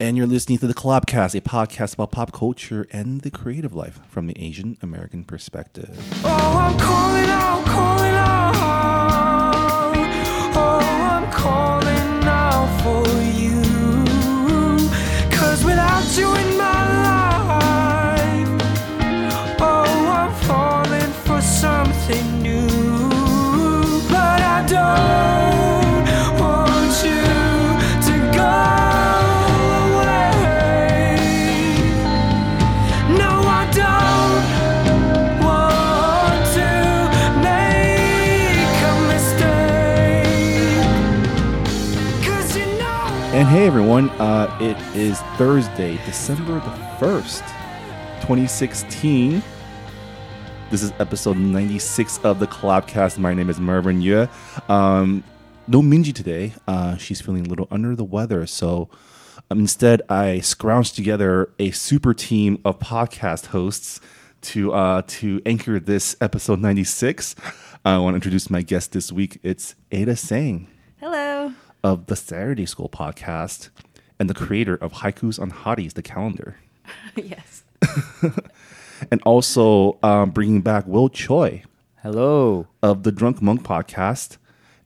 And you're listening to the Collabcast, a podcast about pop culture and the creative life from the Asian American perspective. Oh, hey, everyone, uh, it is Thursday, December the 1st, 2016. This is episode 96 of the Collabcast. My name is Marvin Yueh. Um, no Minji today. Uh, she's feeling a little under the weather. So um, instead, I scrounged together a super team of podcast hosts to uh, to anchor this episode 96. I want to introduce my guest this week. It's Ada Tseng Hello. Of the Saturday School podcast and the creator of Haikus on Hotties, the calendar. yes. And also um, bringing back Will Choi Hello. of the Drunk Monk podcast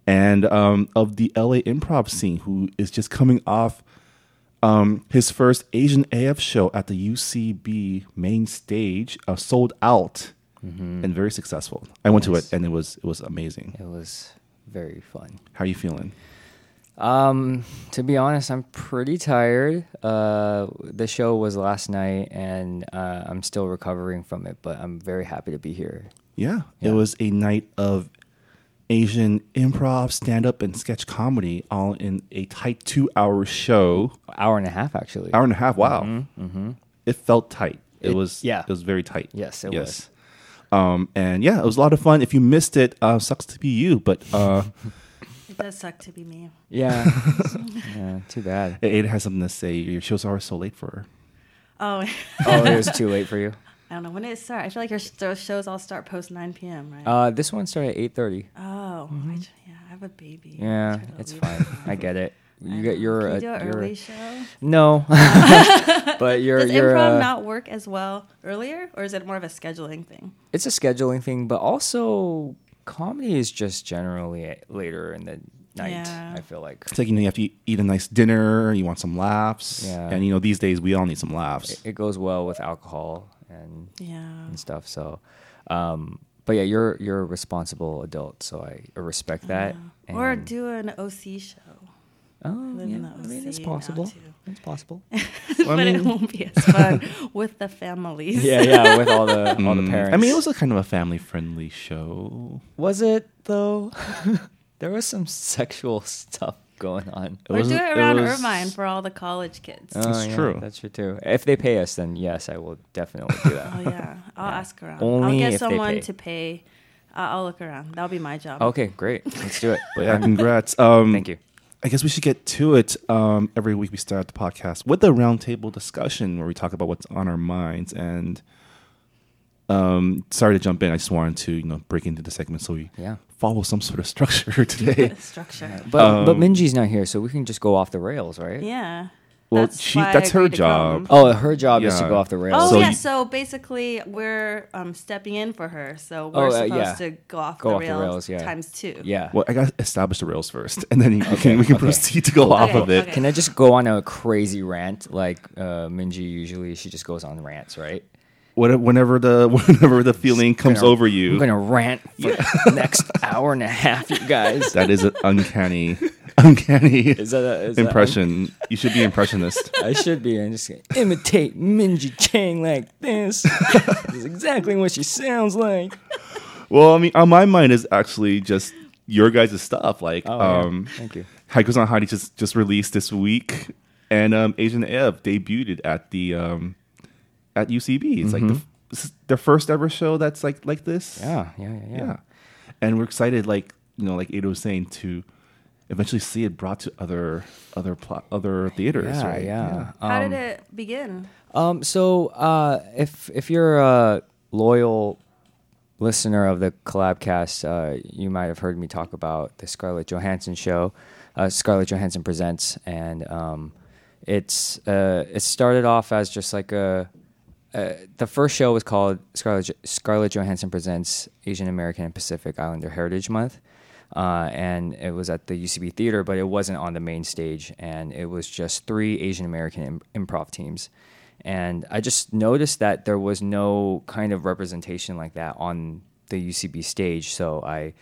and um, of the LA improv scene, who is just coming off um, his first Asian AF show at the UCB main stage, uh, sold out and very successful. I went to it and it was it was amazing. It was very fun. How are you feeling? Um, to be honest, I'm pretty tired. Uh, the show was last night, and uh, I'm still recovering from it. But I'm very happy to be here. Yeah, it was a night of Asian improv, stand up, and sketch comedy all in a tight two hour show. Hour and a half, actually. Hour and a half. Wow. It felt tight. It, It- was yeah. It was very tight. Yes, it was. Um, and yeah, it was a lot of fun. If you missed it, uh, sucks to be you. But uh, does suck to be me. Yeah. yeah. Too bad. Ada has something to say. Your show's always so late for her. Oh, Oh, it was too late for you. I don't know when did it start. I feel like your shows all start post 9 p.m. Right? Uh, this one started at 8:30. oh, I yeah, I have a baby. Yeah, it's fine. I get it. You I get your. Can uh, you do an your- early show. No. but you're Does you're. improv uh, not work as well earlier, or is it more of a scheduling thing? it's a scheduling thing, but also comedy is just generally later in the night. Yeah. I feel like It's like you know you have to eat, eat a nice dinner. You want some laughs. Yeah. And you know these days we all need some laughs. it, it goes well with alcohol and Yeah. and stuff. So, um, but yeah, you're you're a responsible adult, so I respect that. Or and- do an OC show. oh live yeah, in the I mean it's OC now, possible. too. It's possible. but it won't be as fun with the families. yeah, yeah, with all the all the Mm. parents. I mean, it was a kind of a family friendly show. was it though? there was some sexual stuff going on. It Or do wasn't- it around was- Irvine for all the college kids. Oh, It's yeah, true. That's true too. If they pay us, then yes, I will definitely do that. Oh yeah, I'll ask around. Only I'll get if they someone pay. to pay. Uh, I'll look around. That'll be my job. Okay, great. Let's do it. But yeah, congrats. Um, Thank you. I guess we should get to it. Um, every week we start the podcast with a roundtable discussion where we talk about what's on our minds. And um, sorry to jump in. I just wanted to you know break into the segment so we Yeah. follow some sort of structure today. Structure. But but Um, Minji's not here, so we can just go off the rails, right? Yeah. Well, That's she- that's her job. Oh, her job is to Yeah. go off the rails. Oh So yeah, you- so basically we're um, stepping in for her, so Oh, we're uh, supposed yeah. to go off, Go the, off the rails rails, yeah. times two. Yeah. well, I got to establish the rails first, and then we can we can okay. proceed to go off of it. okay. Can I just go on a crazy rant like uh, Minji usually? She just goes on rants, right? What- Whenever the whenever the feeling comes Gonna- over you, I'm gonna rant for the next hour and a half, you guys. that is an uncanny, uncanny Is that a, is that- impression. you should be impressionist. I should be. I'm just gonna imitate Minji Chang like this. this is exactly what she sounds like. Well, I mean, on my mind is actually just your guys' stuff. Like, Oh, yeah. um, Thank you. Haikus on Hotties just just released this week, and um, Asian AF debuted at the um, at UCB. It's like the, this is their first ever show that's like like this. Mm-hmm. Yeah, yeah, yeah, yeah. yeah, and we're excited. Like you know, like Ada was saying, to eventually see it brought to other other pl- other theaters. Yeah, right? yeah. How Um, did it begin? Um, so uh, if if you're a loyal listener of the Collabcast, uh, you might have heard me talk about the Scarlett Johansson show. Uh, Scarlett Johansson presents, and um, it's uh, it started off as just like a. Uh, the first show was called Scarlett, Jo- Scarlett Johansson presents Asian American and Pacific Islander Heritage Month, uh, and it was at the UCB Theater, but it wasn't on the main stage, and it was just three Asian American Im- improv teams, and I just noticed that there was no kind of representation like that on the UCB stage, so I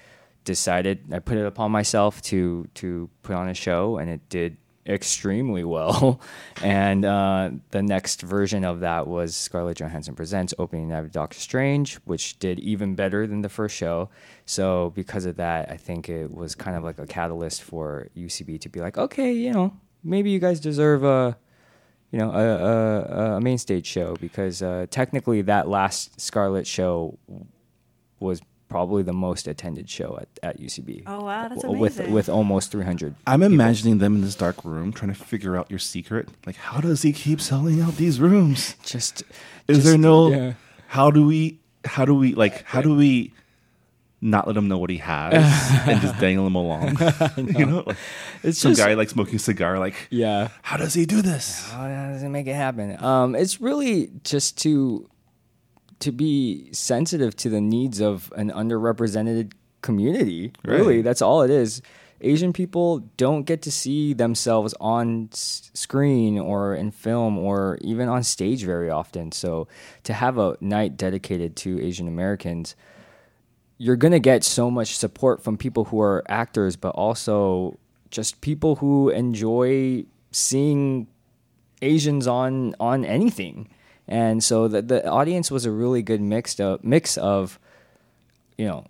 decided I put it upon myself to to put on a show, and it did extremely well. and uh, the next version of that was Scarlett Johansson presents Opening Night of Doctor Strange, which did even better than the first show. So because of that, I think it was kind of like a catalyst for UCB to be like, okay, you know, maybe you guys deserve a you know a, a, a main stage show because uh, technically that last Scarlett show was probably the most attended show at, at UCB. Oh, wow, that's W- with with almost 300. I'm imagining them in this dark room trying to figure out your secret. Like, how does he keep selling out these rooms? Just Is just- there no? yeah. How do we? How do we like? How do we? Not let him know what he has and just dangle him along. you know, like It's some just- guy like smoking a cigar. Like, Yeah. how does he do this? How does he make it happen? Um, it's really just to to be sensitive to the needs of an underrepresented community. Really, Right. that's all it is. Asian people don't get to see themselves on s- screen or in film or even on stage very often. So to have a night dedicated to Asian Americans, you're going to get so much support from people who are actors, but also just people who enjoy seeing Asians on on anything. And so the the audience was a really good mixed up mix of, you know,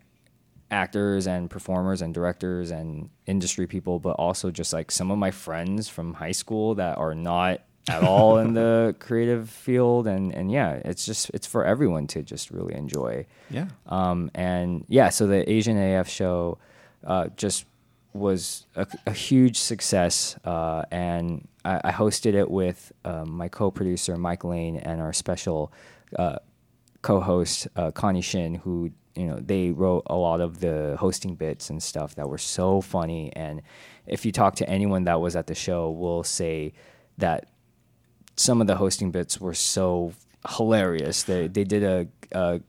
actors and performers and directors and industry people, but also just like some of my friends from high school that are not at all in the creative field and and yeah, it's just it's for everyone to just really enjoy. Yeah. Um, and yeah, so the Asian AF show uh, just was a, a huge success. Uh, and I, I hosted it with um, my co producer, Mike Lane, and our special uh, co host, uh, Connie Shin, who you know they wrote a lot of the hosting bits and stuff that were so funny and if you talk to anyone that was at the show will say that some of the hosting bits were so hilarious they they did a, a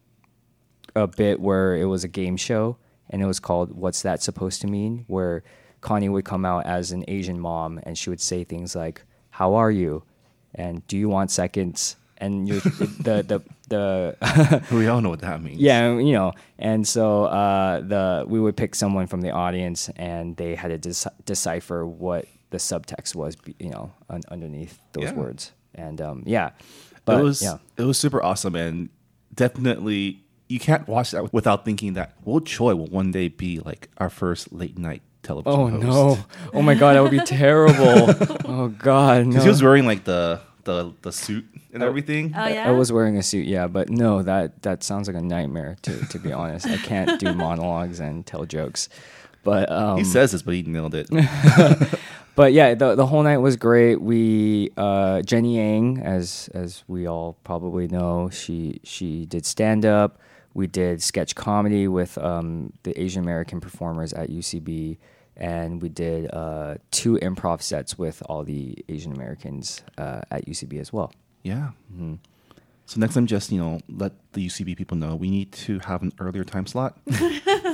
a bit where it was a game show and it was called What's That Supposed to Mean? Where Connie would come out as an Asian mom and she would say things like, How are you? And do you want seconds? And you're, the, the, the, We all know what that means. yeah, you know, and so uh, the we would pick someone from the audience, and they had to dec- decipher what the subtext was, you know, un- underneath those Yeah. words, and um, yeah, but it was yeah, it was super awesome and definitely you can't watch that without thinking that Will Choi will one day be like our first late night television oh host. no, oh my god, that would be terrible. oh god, no. Because he was wearing like the the the suit and everything. Oh yeah. I was wearing a suit, yeah, but no, that that sounds like a nightmare. To to be honest, I can't do monologues and tell jokes. But um, he says this, but he nailed it. but yeah, the the whole night was great. We uh, Jenny Yang, as as we all probably know, she she did stand up. We did sketch comedy with um, the Asian American performers at UCB, and we did uh, two improv sets with all the Asian Americans uh, at UCB as well. yeah. Mm-hmm. So next time, just you know, let the UCB people know we need to have an earlier time slot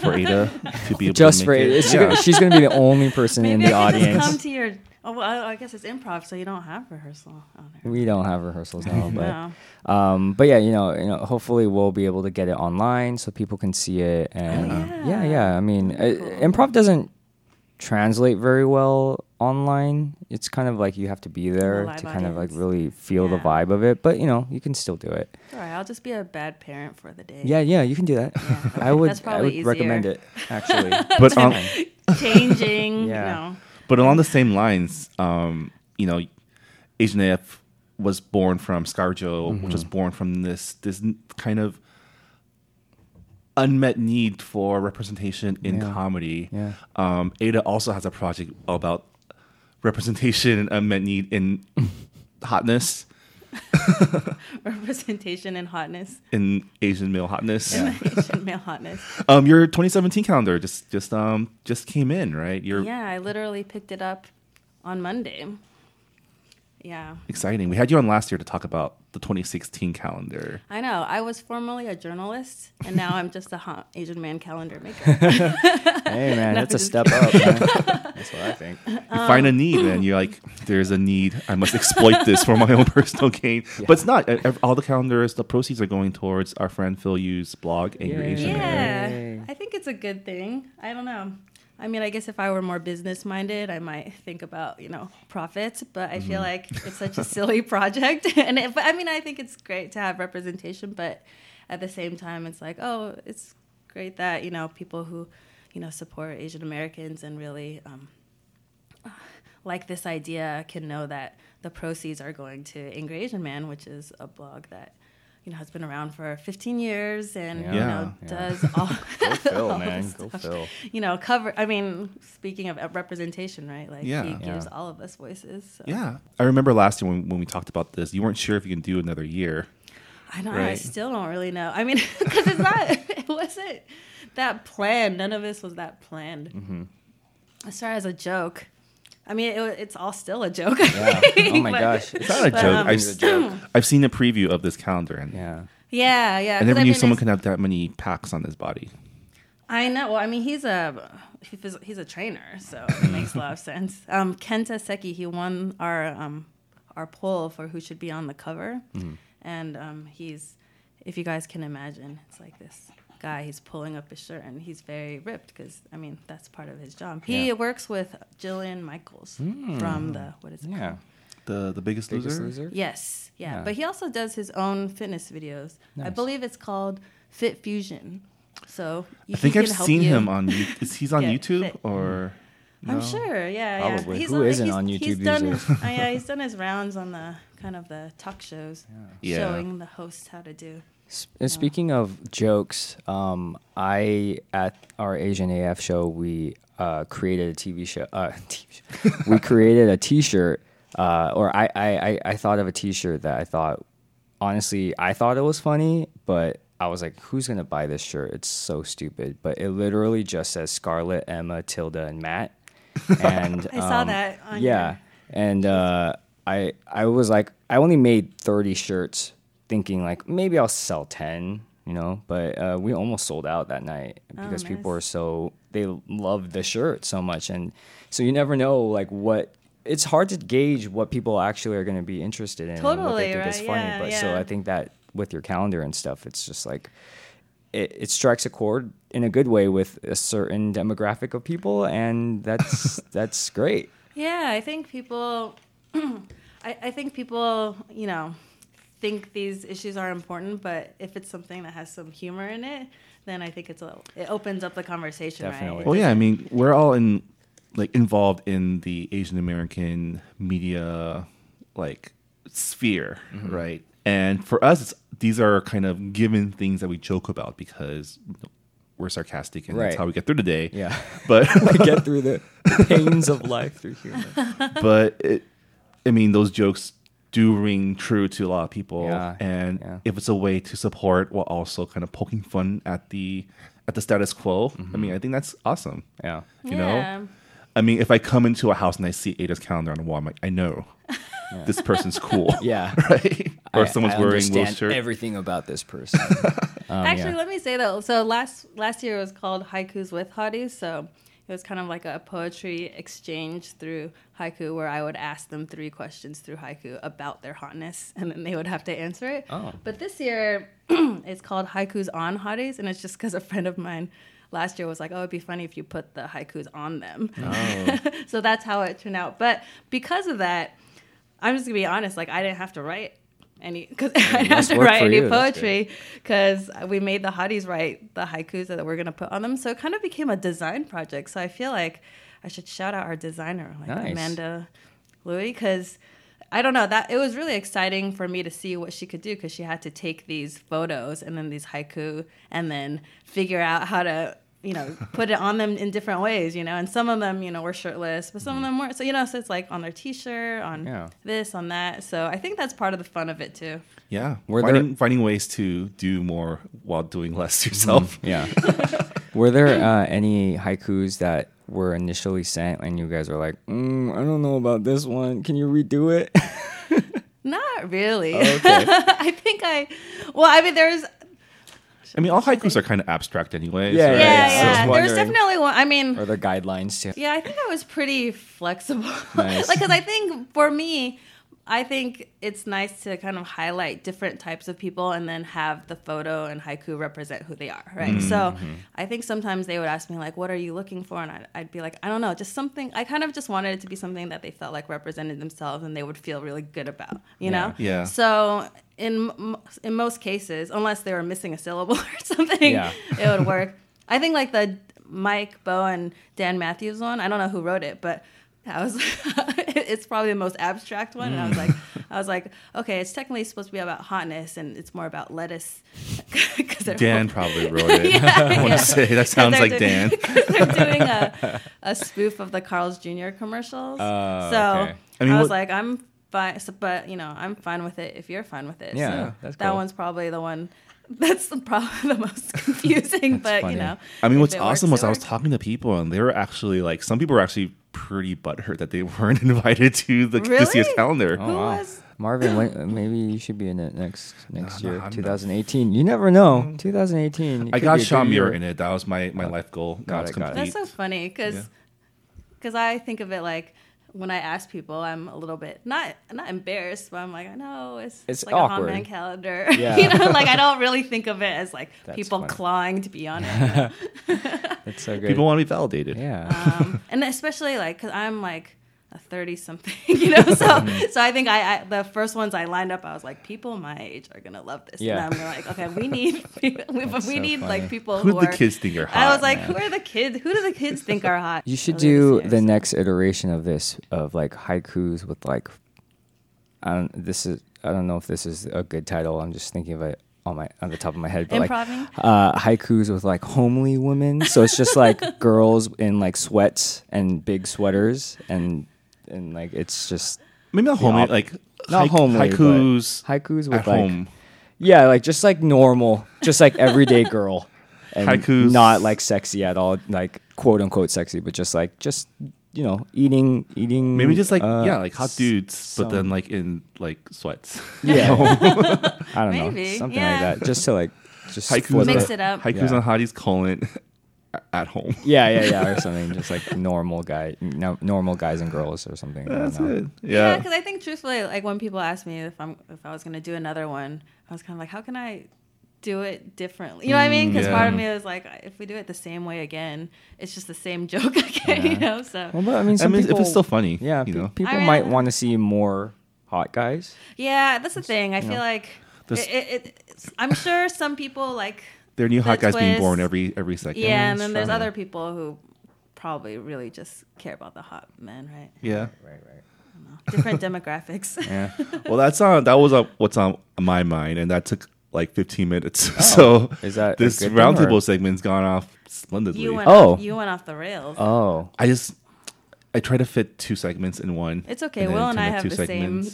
for Ada to be able Just to for make it. it's Yeah. she's going to be the only person in Maybe the I could just come to your. Oh, well, I guess it's improv, so you don't have rehearsal. Oh, there. We don't have rehearsals now, but No. um, but yeah, you know, you know, hopefully we'll be able to get it online so people can see it. And Oh, uh, yeah, yeah. yeah. I mean, uh, improv doesn't translate very well online. It's kind of like you have to be there live to kind of like really feel the vibe of it. But you know, you can still do it. All right, I'll just be a bad parent for the day. Yeah, yeah, you can do that. Yeah, I would, that's I probably would recommend it actually. But um, Changing. Yeah. You know. but along the same lines, um, you know, Asian AF was born from ScarJo, which Mm-hmm. was born from this this kind of unmet need for representation in Yeah. comedy. Yeah. Um, Ada also has a project about representation and unmet need in hotness, Representation and hotness. in Asian male hotness. Asian male hotness. Um, your 2017 calendar just just um just came in, right? You're Yeah, I literally picked it up on Monday. Yeah. Exciting. We had you on last year to talk about the 2016 calendar. I know. I was formerly a journalist, and now I'm just a hot Asian man calendar maker. Hey man, No, that's a just step up. Man. That's what I think. You find a need, and you're like, "There's a need. I must exploit this for my own personal gain." But it's not. All the calendars, the proceeds are going towards our friend Phil Yu's blog, Angry Yay. Asian Man. yeah. Yay. I think it's a good thing. I don't know. I mean, I guess if I were more business minded, I might think about you know profits. But I feel like it's such a silly project, and it, but I mean, I think it's great to have representation. But at the same time, it's like, oh, it's great that you know people who you know support Asian Americans and really um, like this idea can know that the proceeds are going to Angry Asian Man, which is a blog that you know has been around for 15 years and you know Yeah. does all Go Phil, all man. Go stuff. Phil. You know, cover. I mean, speaking of representation, right? Like Yeah. he Yeah. gives all of us voices. So. Yeah, I remember last year when, when we talked about this, you weren't sure if you can do another year. I know. I still don't really know. I mean, because it's not. It wasn't that planned. None of this was that planned. Mm-hmm. I started as a joke. I mean, it, it's all still a joke. Yeah. Oh my But- gosh. It's not a But, joke. um, I've, It's a joke. I've seen a preview of this calendar, and Yeah. Yeah, yeah. I 'cause never knew mean, someone it's- could have that many packs on his body. I know. Well, I mean, he's a he's, he's a trainer, so it makes a lot of sense. Um, Kenta Seki, he won our um, our poll for who should be on the cover, and um, he's if you guys can imagine, it's like this guy. He's pulling up his shirt and he's very ripped because I mean that's part of his job. He Yeah. works with Jillian Michaels from the what is it? Yeah. called? The the biggest, Biggest loser. loser. Yes, yeah. Yeah. But he also does his own fitness videos. I believe it's called Fit Fusion. So you, I think he I've help seen you. him on. You- Is he's on Yeah, YouTube fit. or? I'm sure. Yeah, Probably. yeah. He's Who on, isn't he's, on He's YouTube done his, uh, yeah, he's done his rounds on the kind of the talk shows, Yeah. showing the hosts how to do. S- uh, Speaking of jokes, um, I at our Asian AF show we uh, created a TV show. Uh, TV show. we created a T-shirt, uh, or I, I I I thought of a T-shirt that I thought, honestly, I thought it was funny, but I was like, who's gonna buy this shirt? It's so stupid. But it literally just says Scarlett, Emma, Tilda, and Matt. And I saw um, that on yeah, your- and uh, I I was like, I only made thirty shirts, thinking like maybe I'll sell ten, you know. But uh, we almost sold out that night because people Oh, nice. are so they love the shirt so much, and so you never know like what. It's hard to gauge what people actually are going to be interested in and what Totally, they think is right? funny. Yeah, but so. I think that with your calendar and stuff, it's just like it, it strikes a chord in a good way with a certain demographic of people, and that's that's great. Yeah, I think people, I, I think people, you know, think these issues are important, but if it's something that has some humor in it, then I think it's a, it opens up the conversation, Definitely. right? Well, yeah. I mean, we're all in like involved in the Asian American media like sphere, Mm-hmm. right? And for us, it's, these are kind of given things that we joke about because we're sarcastic and that's how we get through the day. Yeah. But we get through the pains of life through humor. but it, I mean, those jokes do ring true to a lot of people, Yeah, and yeah. if it's a way to support while also kind of poking fun at the at the status quo, Mm-hmm. I mean, I think that's awesome. Yeah. You yeah. know, I mean, if I come into a house and I see Ada's calendar on the wall, I'm like, I know this person's cool, Yeah. right? Or I- someone's I wearing understand Will's shirt. everything about this person. Um, Actually, yeah. let me say though. So last last year was called Haikus with Hotties. So it was kind of like a poetry exchange through haiku, where I would ask them three questions through haiku about their hotness, and then they would have to answer it. Oh. But this year, it's called Haikus on Hotties, and it's just because a friend of mine last year was like, "Oh, it'd be funny if you put the haikus on them." Oh. so that's how it turned out. But because of that, I'm just gonna be honest. Like I didn't have to write any because I have to write any you, poetry because we made the hotties write the haikus that we're gonna put on them. So it kind of became a design project. So I feel like I should shout out our designer, like Nice. Amanda Louie, because. I don't know that it was really exciting for me to see what she could do because she had to take these photos and then these haiku and then figure out how to you know put it on them in different ways you know and some of them you know were shirtless but some of them weren't so you know so it's like on their t-shirt on Yeah. this on that so I think that's part of the fun of it too yeah, Were there- finding finding ways to do more while doing less yourself. Yeah. were there uh, any haikus that were initially sent and you guys were like, mm, I don't know about this one. Can you redo it? Not really. Oh, okay. I think I. Well, I mean, there's. I mean, all haikus are kind of abstract anyway. Yeah, so- Yeah, yeah, yeah. There's definitely one. I mean, Or their guidelines too. Yeah, I think I was pretty flexible. Nice. like, because I think for me, I think it's nice to kind of highlight different types of people and then have the photo and haiku represent who they are, right? Mm-hmm. So I think sometimes they would ask me, like, what are you looking for? And I'd, I'd be like, I don't know, just something. I kind of just wanted it to be something that they felt like represented themselves and they would feel really good about, you know? Yeah. So in in most cases, unless they were missing a syllable or something, Yeah. it would work. I think like the Mike Bow and Dan Matthews one. I don't know who wrote it, but that was it's probably the most abstract one. And I was like, mm. I was like, okay, it's technically supposed to be about hotness, and it's more about lettuce. Dan probably wrote it. Yeah, I want yeah. to say that sounds like doing- Dan. they're doing a, a spoof of the Carl's Jr. commercials. Oh, so okay. I I, was what- like, I'm fine, so, but you know, I'm fine with it if you're fine with it. Yeah, so that cool. one's probably the one. That's the, probably the most confusing, but funny. you know. I mean, what's awesome works, was I was talking to people, and they were actually like, some people were actually pretty butthurt that they weren't invited to the this year's calendar. Oh, Who wow. was- Marvin, when, maybe you should be in it next next No, no, year, I'm not. 2018. You never know. Mm-hmm. 2018. I got be Sean Muir in it. That was my, my oh. life goal. got it, got it. complete. That's so funny because Yeah. I think of it like when I ask people, I'm a little bit not not embarrassed, but I'm like, I know it's It's like awkward. a hotman calendar. Yeah. you know, like I don't really think of it as like That's people funny. clawing to be on it. you? That's so good. People want to be validated. yeah. um, and especially like because I'm like a thirty something, you know. So so I think I, I the first ones I lined up, I was like, people my age are gonna love this. Yeah. And I'm like, okay, we need we, we so need funny. like people Who who, do the are. kids think are hot? I was like, man. who are the kids? Who do the kids think are hot? You should do the next iteration of this of like haikus with like I don't this is I don't know if this is a good title. I'm just thinking of it on my on the top of my head. But Improving? like uh haikus with like homely women. So it's just like girls in like sweats and big sweaters and and like it's just Maybe not homely, op- like not haik- homely but haikus haikus with at like home. yeah, like just like normal, just like everyday girl. And Haikus. not like sexy at all, like quote unquote sexy, but just like just you know, eating eating Maybe just like uh, yeah, like hot dudes, but then like in like sweats. Yeah. I don't know. Maybe, Something yeah. like that. Just to like just Haikus, flip Mix on- it up. Haikus Yeah. on hotties colon at home. Yeah, yeah, yeah, or something. Just like normal guy, no, normal guys and girls or something. That's it. Yeah, Yeah. because I think truthfully, like when people ask me if I'm if I was gonna do another one, I was kind of like, how can I do it differently? You know what I mean? Because yeah. Mm, part of me was like, if we do it the same way again, it's just the same joke again. You know? So Well, but I mean, I mean, people, if it's still funny, yeah, you know. people I might mean- want to see more hot guys. yeah, that's the thing. I feel like it, it, it, I'm sure some people like There are new hot the guys being born every every second. yeah, and then there's other people who probably really just care about the hot men, right? Yeah. Right, right. Different demographics. Yeah. Well, that's on. That was on what's on my mind, and that took like 15 minutes. Oh, so is that this good thing, roundtable segment's gone off splendidly? You went Oh. off, you went off the rails. Oh, I just I try to fit two segments in one. It's okay. then Will and I have two the same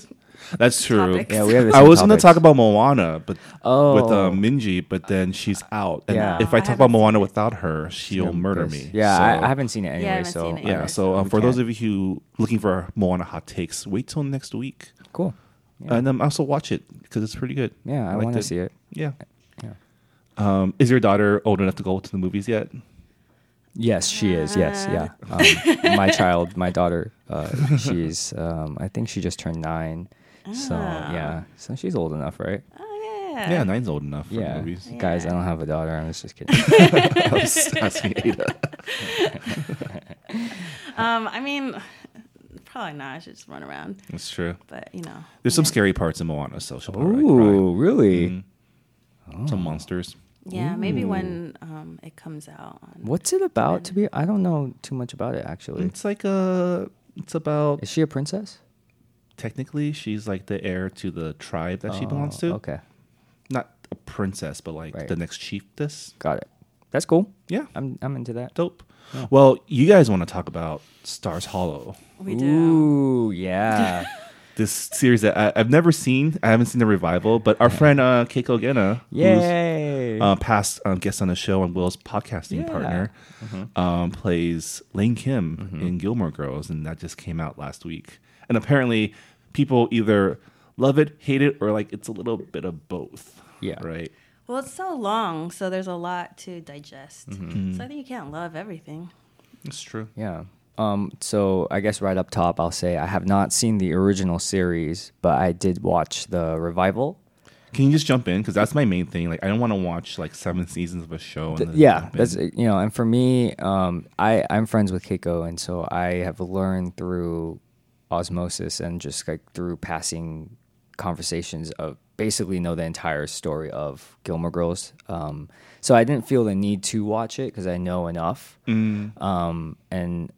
That's true. topics. yeah, we have. The I same was going to talk about Moana, but Oh. with uh, Minji, but then she's out. And Yeah. if I I talk about Moana without her, she'll murder me. Yeah, So- I, I haven't seen it anyway. haven't so seen it Yeah, either. so uh, We for those can't. of you who looking for Moana hot takes, wait till next week, cool. Yeah, and then also watch it because it's pretty good. yeah I, liked want to see it. Yeah. Yeah. Um, is your daughter old enough to go to the movies yet? Yes, she is. Yes, yeah. Um, my child, my daughter, uh, she's. Um, I think she just turned nine. So Ah. yeah, so she's old enough, right? Oh yeah. Yeah, nine's old enough for yeah. movies. Guys, I don't have a daughter. I was just kidding. I was asking Ada. Um, I mean, probably not. I should just run around. That's true. But you know, There's some scary parts in Moana, so she'll probably Ooh, really? cry. Mhm. Some monsters. Yeah, maybe when um it comes out. On, What's it about? To be, I don't know too much about it actually. It's like a. It's about Is she a princess? Technically she's like the heir to the tribe that she belongs Oh, to. Okay, Not a princess, but like Right. the next chiefess. got it. That's cool. Yeah, I'm I'm into that. dope. Well, you guys want to talk about Stars Hollow? we do. Ooh, yeah. This series that I, I've never seen. I haven't seen the revival, but our friend uh, Keiko Agena, who's uh, past um, guest on the show and Will's podcasting Yeah. partner, Mm-hmm. um, plays Lane Kim in Gilmore Girls, and that just came out last week. And apparently, people either love it, hate it, or like it's a little bit of both. Yeah. Right. Well, it's so long, so there's a lot to digest. Mm-hmm. So I think you can't love everything. It's true. Yeah. Um, so I guess right up top, I'll say I have not seen the original series, but I did watch the revival. Can you just jump in? Because that's my main thing. Like, I don't want to watch like seven seasons of a show. And then yeah, that's you know, and for me, um, I I'm friends with Keiko, and so I have learned through osmosis and just like through passing conversations of basically know the entire story of Gilmore Girls. Um, so I didn't feel the need to watch it because I know enough. Mm. Um, and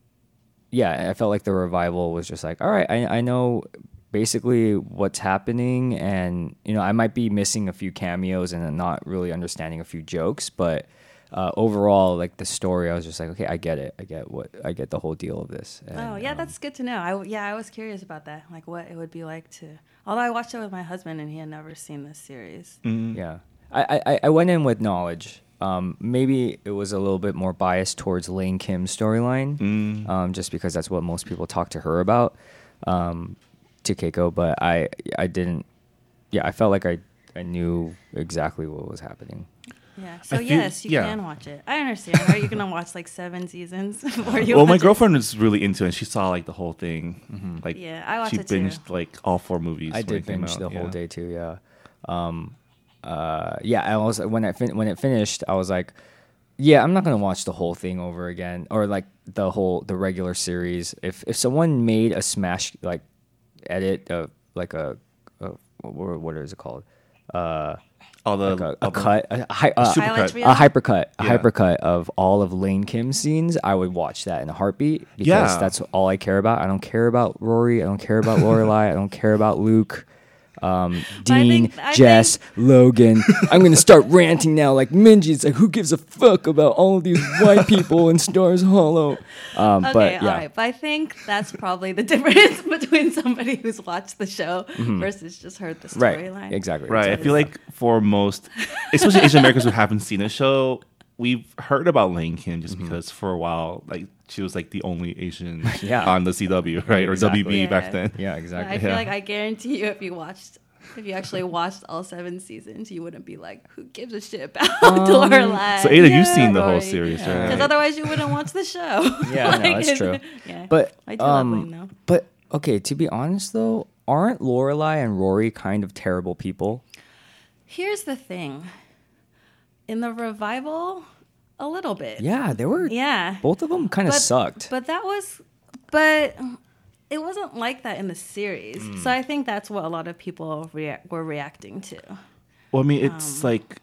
yeah, I felt like the revival was just like, all right, I, I know basically what's happening, and you know, I might be missing a few cameos and not really understanding a few jokes, but uh, overall, like the story, I was just like, okay, I get it, I get what, I get the whole deal of this. And, oh yeah, um, that's good to know. I w- yeah, I was curious about that, like what it would be like to. Although I watched it with my husband and he had never seen this series. Mm. Yeah, I, I I went in with knowledge. Um, maybe it was a little bit more biased towards Lane Kim's storyline, Mm. um, just because that's what most people talk to her about, um, to Keiko. But I I didn't. Yeah, I felt like I I knew exactly what was happening. Yeah. So I feel- yes, you yeah. can watch it. I understand. Right? You're gonna watch like seven seasons before you. well, my watch it. girlfriend is really into it. She saw like the whole thing. Like, Yeah, I watched she it too. binged like all four movies. I did it binge out, the whole yeah. day too. Yeah. Um, uh, yeah. I was when I fin- when it finished, I was like, yeah, I'm not gonna watch the whole thing over again, or like the whole the regular series. If if someone made a smash like edit of like a, a what, what is it called? Uh, All the like a, all a the- cut, a, hi- uh, Supercut. Highlights A reel? a hypercut, a Yeah. hypercut of all of Lane Kim's scenes, I would watch that in a heartbeat because Yeah. that's all I care about. I don't care about Rory. I don't care about Lorelai. I don't care about Luke. Um, Dean, think- I Jess, Logan. I'm gonna start ranting now, like Minji's like, who gives a fuck about all of these white people in Stars Hollow? Um, Okay, but yeah, all right. But I think that's probably the difference between somebody who's watched the show versus just heard the Mm-hmm. right, storyline. exactly, Right. I feel like for most, especially Asian Americans who haven't seen the show, we've heard about Lane Kim just Mm-hmm. because for a while, like she was like the only Asian Yeah. on the CW, right, or Exactly. WB back then. Yeah, Yeah, exactly. I feel Yeah. like I guarantee you, if you watched, if you actually watched all seven seasons, you wouldn't be like, "Who gives a shit about Lorelai?" So Ada, you've seen the whole series, Because right? otherwise, you wouldn't watch the show. Yeah, I know, that's true. Yeah, But I do love Lane, um, though. but okay, to be honest though, aren't Lorelai and Rory kind of terrible people? Here's the thing: in the revival, a little bit. Yeah, they were. Yeah. both of them kind of sucked. But that was, but it wasn't like that in the series. Hmm. So I think that's what a lot of people rea- were reacting to. Well, I mean, it's like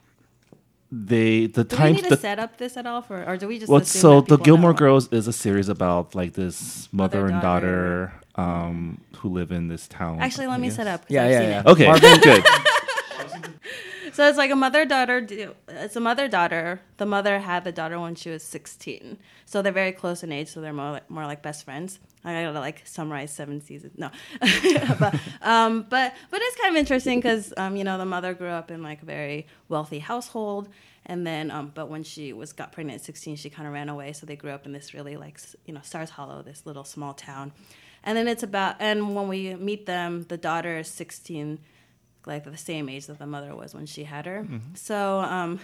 they the time Do we times need to set up this at all, for, or do we just? well, so the Gilmore know? Girls is a series about like this mother, Mother, and daughter. daughter, um, who live in this town. Actually, let I me guess. set up yeah, I've yeah, seen yeah. it. Okay, Marvin- good. So it's like a mother daughter. It's a mother daughter. The mother had the daughter when she was sixteen. So they're very close in age. So they're more like, more like best friends. I gotta like summarize seven seasons. No, but um, but but it's kind of interesting because um, you know the mother grew up in like a very wealthy household, and then um, but when she was got pregnant at sixteen, she kind of ran away. So they grew up in this really like you know Stars Hollow, this little small town, and then it's about and when we meet them, the daughter is sixteen like the same age that the mother was when she had her. So um,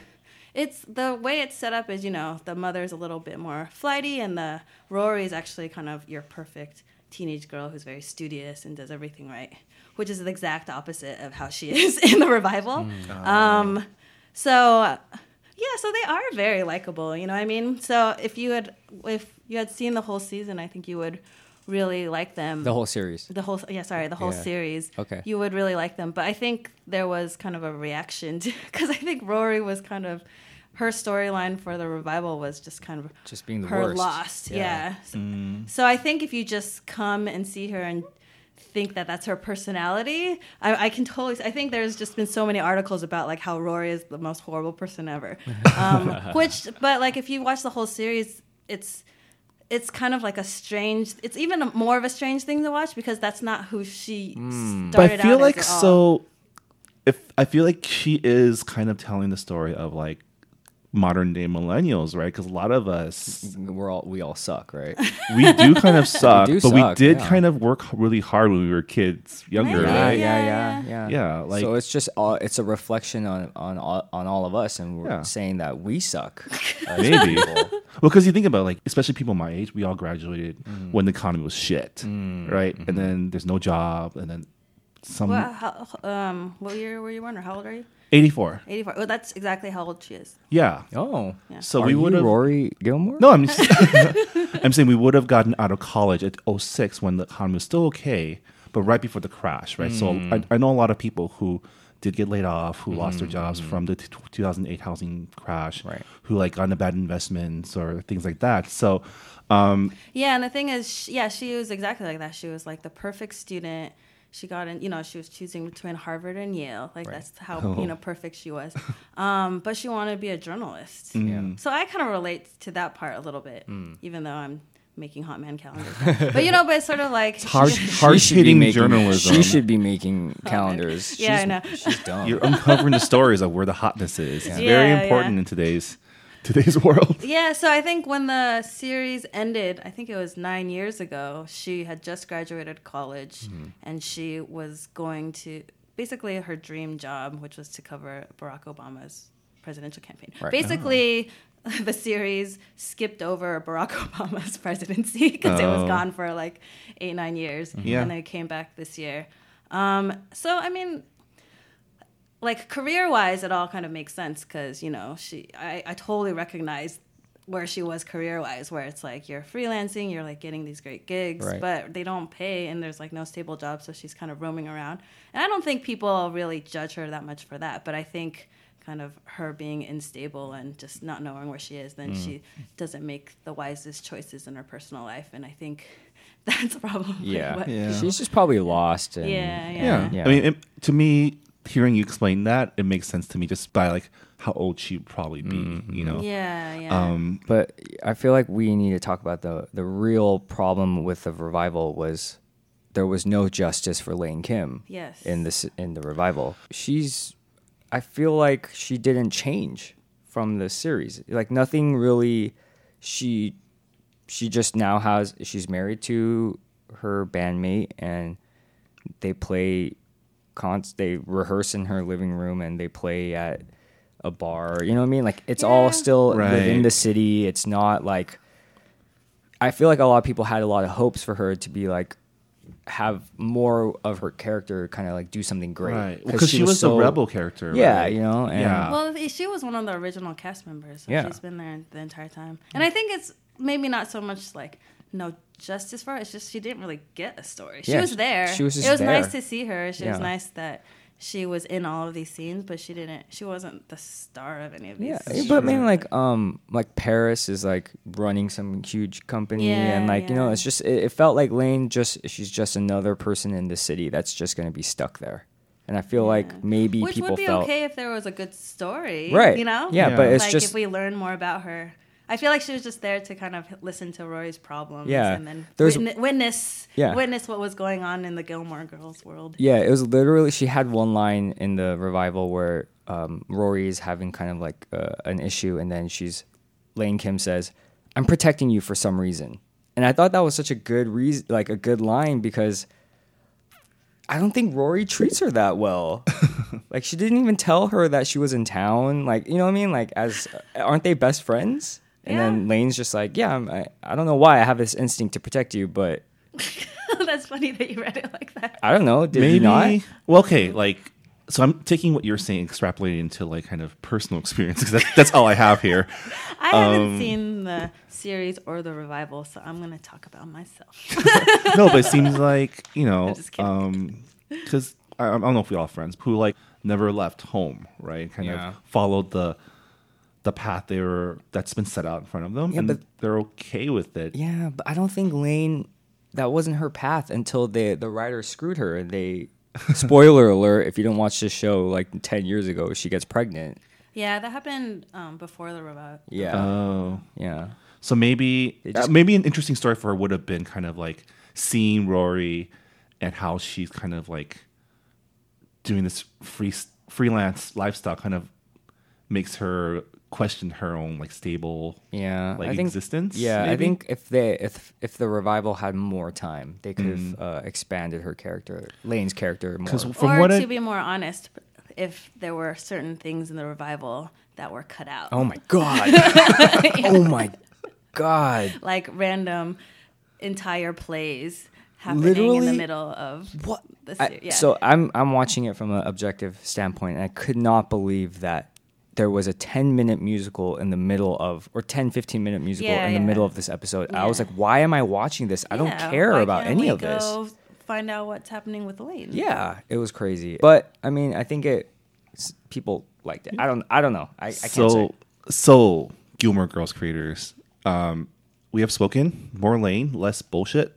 it's the way it's set up is you know the mother's a little bit more flighty, and the Rory is actually kind of your perfect teenage girl who's very studious and does everything right, which is the exact opposite of how she is in the revival. Um, so yeah, so they are very likable. You know what I mean? So if you had if you had seen the whole season, I think you would really like them the whole series. the whole yeah sorry the whole Yeah. series Okay. you would really like them but i think there was kind of a reaction because i think rory was kind of her storyline for the revival was just kind of Just being the her worst. lost Yeah. yeah, So, so i think if you just come and see her and think that that's her personality I, I can totally i think there's just been so many articles about like how rory is the most horrible person ever um, which but like if you watch the whole series it's it's kind of like a strange it's even a, more of a strange thing to watch because that's not who she started but I feel out like as at all. so. If I feel like she is kind of telling the story of like modern day millennials, right? Because a lot of us We're all we all suck, right? we do kind of suck, do but we did yeah. kind of work really hard when we were kids, younger, Right, yeah, right? yeah, Yeah, yeah, yeah. Yeah, like- so it's just all it's a reflection on on all, on all of us, and we're Yeah. saying that we suck. Maybe. people. Well, because you think about like, especially people my age, we all graduated Mm. when the economy was shit, right? Mm-hmm. And then there's no job, and then some Well, how, um, what year were you born, or how old are you? 84. 84. Oh, that's exactly how old she is. Yeah. Oh, Yeah. So Are we would have. Rory Gilmore. No, I'm just, I'm saying we would have gotten out of college at 06 when the economy was still okay, but right before the crash, right? So Hmm. I, I know a lot of people who did get laid off, who lost their jobs Hmm. from the t- 2008 housing crash, Right. who like got into bad investments or things like that. So, um, Yeah, and the thing is, sh yeah, she was exactly like that. She was like the perfect student. She got in, you know, she was choosing between Harvard and Yale. Like that's how Oh. you know perfect she was. Um, but she wanted to be a journalist. Mm. Yeah. So I kind of relate to that part a little bit, Hmm. even though I'm making hot man calendars. but you know, but it's sort of like Hard- she- hard She should be hitting making- journalism. She should be making calendars. Yeah, I she's, know. She's dumb. you're uncovering the stories of where the hotness is. It's Yeah. very Yeah, important yeah. in today's today's world. Yeah, so I think when the series ended, I think it was nine years ago, she had just graduated college Mm-hmm. and she was going to basically her dream job, which was to cover Barack Obama's presidential campaign. Right. Basically, the series skipped over Barack Obama's presidency because it was Oh. gone for like eight, nine years. Yeah. And then it came back this year. Um, so, I mean, like career wise, it all kind of makes sense because you know she, I, I totally recognize where she was career wise, where it's like you're freelancing, you're like getting these great gigs, Right. but they don't pay, and there's like no stable job, so she's kind of roaming around. And I don't think people really judge her that much for that, but I think kind of her being unstable and just not knowing where she is, then Mm. she doesn't make the wisest choices in her personal life, and I think that's probably yeah. what Yeah. she's just probably lost. And, Yeah, yeah. Yeah. Yeah. I mean, it, to me, hearing you explain that, it makes sense to me just by like how old she'd probably be, Mm-hmm. you know? yeah, yeah. Um, But I feel like we need to talk about the the real problem with the revival was there was no justice for Lane Kim. Yes. In this in the revival, she's. I feel like she didn't change from the series. Like nothing really. She, she just now has. She's married to her bandmate, and they play. Cons. They rehearse in her living room, and they play at a bar. You know what I mean? Like it's all Yeah. still within the city. It's not like I feel like a lot of people had a lot of hopes for her to be like have more of her character kind of like do something great. right. Because she, was, so- the rebel character. Yeah, right? you know, and Yeah. Well, she was one of the original cast members, so Yeah. she's been there the entire time. And I think it's maybe not so much like no justice for her. It's just she didn't really get a story. She Yeah, was there. she was just it was there. nice to see her. She was nice that she was in all of these scenes, but she didn't. She wasn't the star of any of these. Yeah, scenes. but I mean, like, um, like Paris is like running some huge company, and Yeah, like you know, it's just it, it felt like Lane just she's just another person in the city that's just gonna be stuck there, and I feel like maybe Which people would be felt okay if there was a good story, right, You know, yeah, Yeah. but it's like just if we learn more about her. I feel like she was just there to kind of listen to Rory's problems, Yeah. and then There's- witness, witness, Yeah. witness what was going on in the Gilmore Girls world. Yeah, it was literally she had one line in the revival where um, Rory is having kind of like uh, an issue, and then she's Lane Kim says, "I'm protecting you for some reason," and I thought that was such a good reason, like a good line because I don't think Rory treats her that well. like she didn't even tell her that she was in town. Like you know what I mean? Like as aren't they best friends? And then Lane's just like, yeah, I'm, I, I don't know why I have this instinct to protect you, but That's funny that you read it like that. I don't know. Did Maybe. you not? Well, okay. Like, so I'm taking what you're saying, extrapolating into like kind of personal experience because that's, that's all I have here. I haven't Um, seen the series or the revival, so I'm going to talk about myself. no, but it seems like you know, I'm just kidding. um, because I, I don't know if we all have friends who like never left home, right? Kind Yeah. of followed the the path they were that's been set out in front of them, Yeah, and but- they're okay with it. Yeah, but I don't think Lane that wasn't her path until the the writer screwed her and they spoiler alert if you don't watch this show like 10 years ago she gets pregnant. yeah, that happened um, before the revival. Yeah. Oh, yeah. so maybe just- uh, maybe an interesting story for her would have been kind of like seeing Rory and how she's kind of like doing this free freelance lifestyle, kind of makes her question her own like stable Yeah, like I think, existence. Yeah, I think if they if if the revival had more time, they could have Mm. uh, expanded her character, Lane's character more. because from or what to I be more honest, if there were certain things in the revival that were cut out, oh my god! oh my god! like random entire plays happening in the middle of What? the I- yeah. So I'm I'm watching it from an objective standpoint, and I could not believe that there was a 10 minute musical in the middle of or 10 15 minute musical Yeah, in the yeah. middle of this episode. I was like, why am I watching this? I don't care why about can't any we of this. go Find out what's happening with Lane. Yeah, it was crazy. But I mean, I think it people liked it. I don't I don't know. I, I can't so say. so Gilmore Girls creators, um, we have spoken more lane, less bullshit.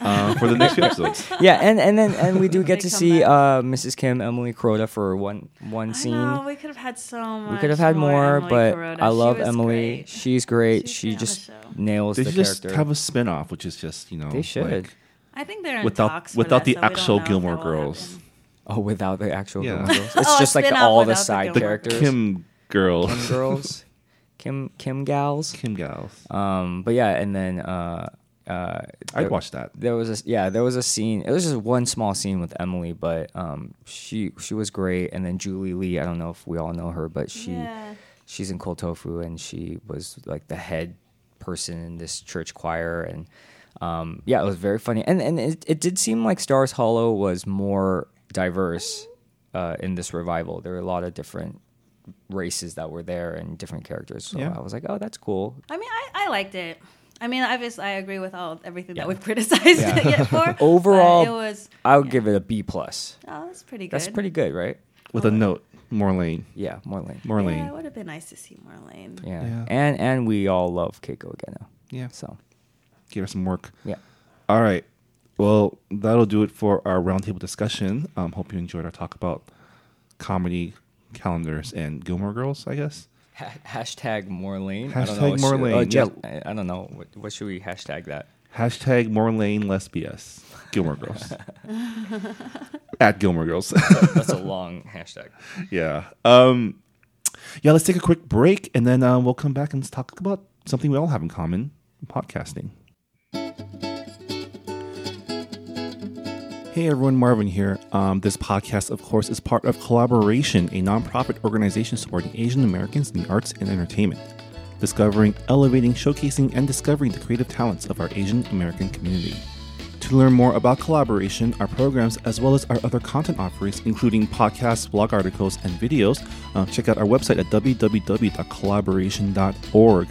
Uh, for the next few episodes. Yeah, and and then and we do get to see uh, Mrs. Kim, Emily Kuroda for one one I scene. know we could have had so much. we could have had more, Emily but Kuroda. I love Emily. great. She's great. She's she great on the just show. nails They the should just character. have a spin off, which is just, you know, They should. like- I think they're in Without- talks for without that, the so actual Gilmore Girls. happen. oh, without the actual Yeah. Gilmore Girls. Oh, It's a just like all the without the side characters. Kim girls. Kim girls, Kim Kim gals. Kim gals. Um, but yeah, and then uh, uh, I'd there- watch that. There was a yeah, there was a scene. It was just one small scene with Emily, but um, she she was great. And then Julie Lee, I don't know if we all know her, but she Yeah. she's in Cold Tofu, and she was like the head person in this church choir, and um, yeah, it was very funny. And and it, it did seem like Stars Hollow was more diverse uh, in this revival. There were a lot of different races that were there and different characters. So Yeah. I was like, oh, that's cool. I mean, I, I liked it. I mean, obviously, I agree with all everything Yeah. that we've criticized Yeah. it for. Overall, it was. I would yeah. give it a B plus. Oh, that's pretty good. That's pretty good, right? With a note, more lane. Yeah, more lane. More Yeah, it would have been nice to see more Lane. Yeah. Yeah. and and we all love Keiko Agena. Yeah. So Give her some work. yeah, All right. Well, that'll do it for our roundtable discussion. Um, hope you enjoyed our talk about comedy calendars and Gilmore Girls, I guess. Ha- hashtag more lane. I don't know Hashtag what more should- lane, oh, yeah. I, I don't know what, what should we hashtag that. Hashtag more lane, less BS. Gilmore Girls. At Gilmore Girls. That's a long hashtag. yeah. Um, yeah, let's take a quick break and then uh, we'll come back and talk about something we all have in common podcasting. Hey everyone, Marvin here. Um, this podcast, of course, is part of Collaboration, a nonprofit organization supporting Asian Americans in the arts and entertainment, discovering, elevating, showcasing, and discovering the creative talents of our Asian American community. To learn more about Collaboration, our programs, as well as our other content offerings, including podcasts, blog articles, and videos, uh, check out our website at www.collaboration.org.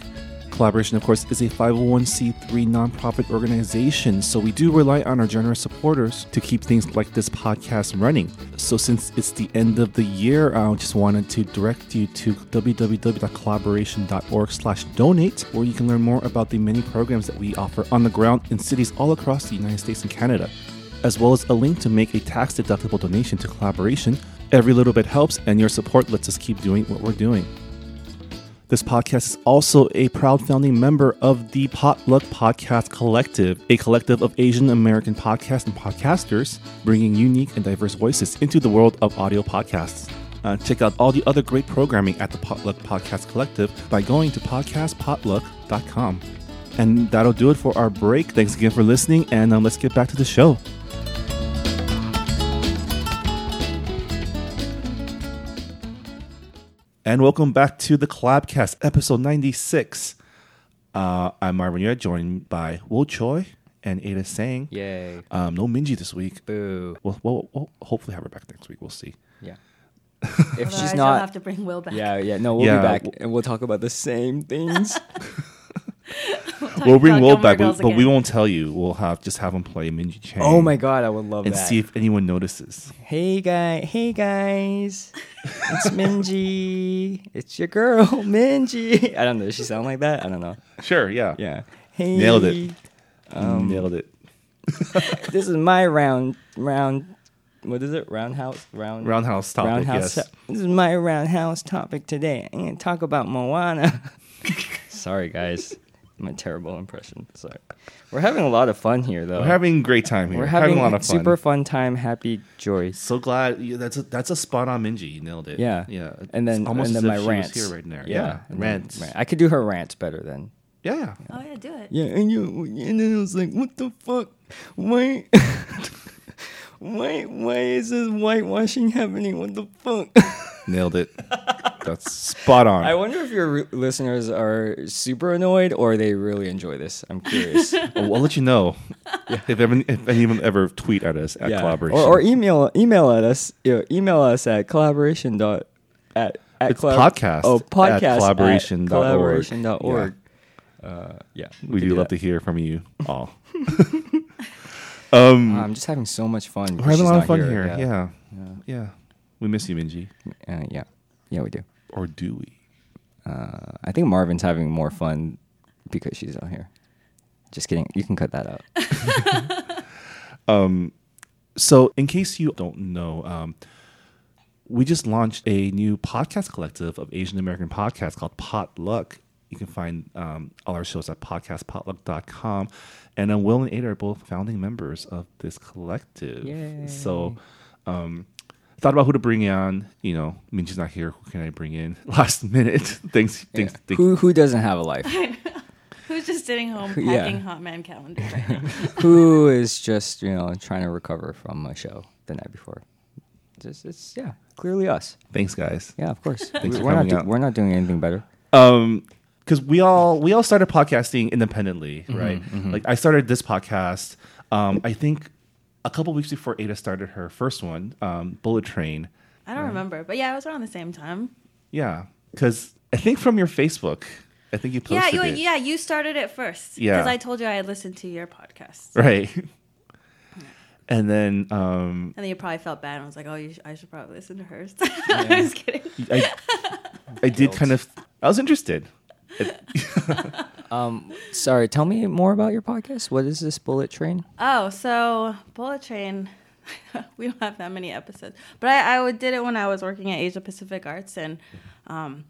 Collaboration, of course, is a 501c3 nonprofit organization, so we do rely on our generous supporters to keep things like this podcast running. So, since it's the end of the year, I just wanted to direct you to www.collaboration.org/donate, where you can learn more about the many programs that we offer on the ground in cities all across the United States and Canada, as well as a link to make a tax-deductible donation to Collaboration. Every little bit helps, and your support lets us keep doing what we're doing. This podcast is also a proud founding member of the Potluck Podcast Collective, a collective of Asian American podcasts and podcasters bringing unique and diverse voices into the world of audio podcasts. Uh, check out all the other great programming at the Potluck Podcast Collective by going to podcastpotluck.com. And that'll do it for our break. Thanks again for listening, and um, let's get back to the show. And welcome back to the Collabcast, episode 96. Uh, I'm Marvin Yueh, joined by Will Choi and Ada Tseng. Yay. Um, no Minji this week. Boo. We'll, we'll, we'll hopefully have her back next week. We'll see. Yeah. If Otherwise, she's I'll not, have to bring Will back. yeah, yeah, no, we'll Yeah, be back w- and we'll talk about the same things. Talk we'll bring about Will back, but, but we won't tell you. We'll have just have him play Minji Chang. oh my god, I would love And that. see if anyone notices. Hey guy, hey guys, it's Minji. It's your girl, Minji. I don't know. Does she sound like that? I don't know. Sure, yeah. Yeah. Hey. Nailed it. Um, Nailed it. This is my round round. What is it? Roundhouse round. Roundhouse topic, Roundhouse. yes. to- This is my roundhouse topic today. I'm gonna talk about Moana. Sorry, guys. My terrible impression. Sorry. We're having a lot of fun here, though. We're having a great time here. We're having, a lot of fun. super fun time, happy joy. So glad yeah, that's a, that's a spot on Minji. You nailed it. Yeah, yeah. And then It's almost and as then if my she was rants here right now. Yeah, Yeah, and then rant- I could do her rants better than. Yeah, yeah. Oh yeah, do it. Yeah, and you and then it was like, what the fuck? Why? why? Why is this whitewashing happening? What the fuck? Nailed it. That's spot on. I wonder if your re- listeners are super annoyed or they really enjoy this. I'm curious. Oh, I'll let you know if, ever, if anyone ever tweet at us at collaboration. Or, or email email at us. You know, email us at collaboration dot at at It's podcast Oh, at podcast collaboration dot org. collaboration dot org. Uh, yeah, we can do that. love to hear from you all. um, I'm just having so much fun. we're having a lot of fun here. here. Yeah. yeah, We miss you, Minji. Uh, yeah, yeah, we do. Or do we? Uh, I think Marvin's having more fun because she's not here. Just kidding. You can cut that out. So, in case you don't know, um, we just launched a new podcast collective of Asian American podcasts called Potluck. You can find um, all our shows at podcastpotluck.com. And uh, Will and Ada are both founding members of this collective. Yay. So, um, thought about who to bring on. You know, Minji's not here. Who can I bring in last minute? thanks. thanks. thank- who who doesn't have a life? Who's just sitting home Yeah. packing Hot Man calendar right now? who is just you know trying to recover from a show the night before? Just it's yeah, clearly us. Thanks, guys. Yeah, of course. Thanks for we're not coming do- out. we're not doing anything better. um because we all we all started podcasting independently Mm-hmm, right like i started this podcast um i think a couple weeks before ada started her first one um bullet train I don't remember, but yeah, it was around the same time. yeah because i think from your facebook i think you Yeah, posted you, it yeah, you started it first. Yeah. because I told you I had listened to your podcast, right and then um and then you probably felt bad and was like, "Oh, you sh- I should probably listen to hers." I was kidding. i i did kind of i was interested Um, sorry, tell me more about your podcast. What is this Bullet Train? Oh, so Bullet Train. we don't have that many episodes, but I, I did it when I was working at Asia Pacific Arts, and um,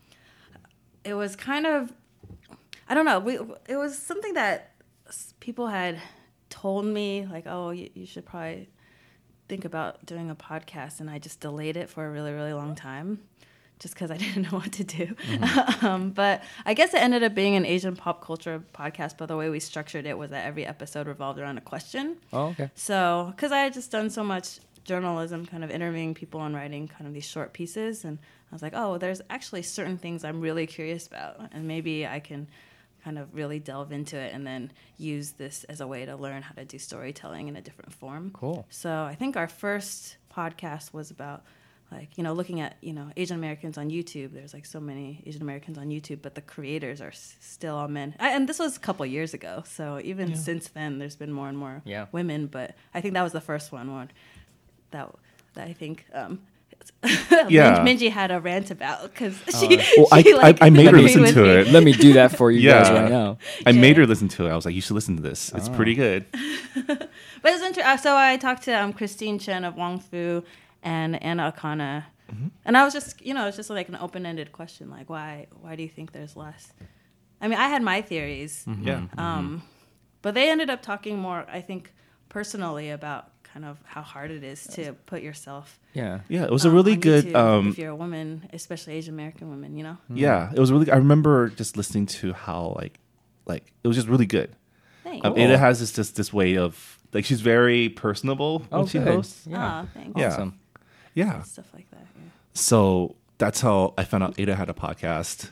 it was kind of, I don't know, we it was something that people had told me like, oh, you, you should probably think about doing a podcast, and I just delayed it for a really really long time. Just because I didn't know what to do, um, but I guess it ended up being an Asian pop culture podcast. But the way we structured it was that every episode revolved around a question. Oh, okay. So, because I had just done so much journalism, kind of interviewing people and writing kind of these short pieces, and I was like, oh, there's actually certain things I'm really curious about, and maybe I can kind of really delve into it and then use this as a way to learn how to do storytelling in a different form. Cool. So, I think our first podcast was about like you know looking at you know asian americans on youtube there's like so many asian americans on youtube but the creators are s- still all men I, and this was a couple years ago so even since then there's been more and more Yeah. women but i think that was the first one where that that i think um Yeah. Minji had a rant about because she, Well, I- she, I- I made her listen to me. it. Let me do that for you Yeah. guys right now. i made her listen to it i was like you should listen to this it's pretty good But it's interesting. So I talked to um, Christine Chen of Wong Fu and Anna Akana, and I was just, you know, it's just like an open-ended question, like why, why do you think there's less? I mean, I had my theories, yeah um, but they ended up talking more, I think, personally about kind of how hard it is to put yourself. Yeah. yeah it was a um, really good YouTube um if you're a woman, especially Asian American women, you know. yeah it was really i remember just listening to how like like it was just really good Thanks. Um, Ada has this just this way of like she's very personable when Oh, she good. hosts. Yeah. Aw, thanks. Yeah. Awesome. Yeah. Stuff like that. Yeah. So that's how I found out Ada had a podcast.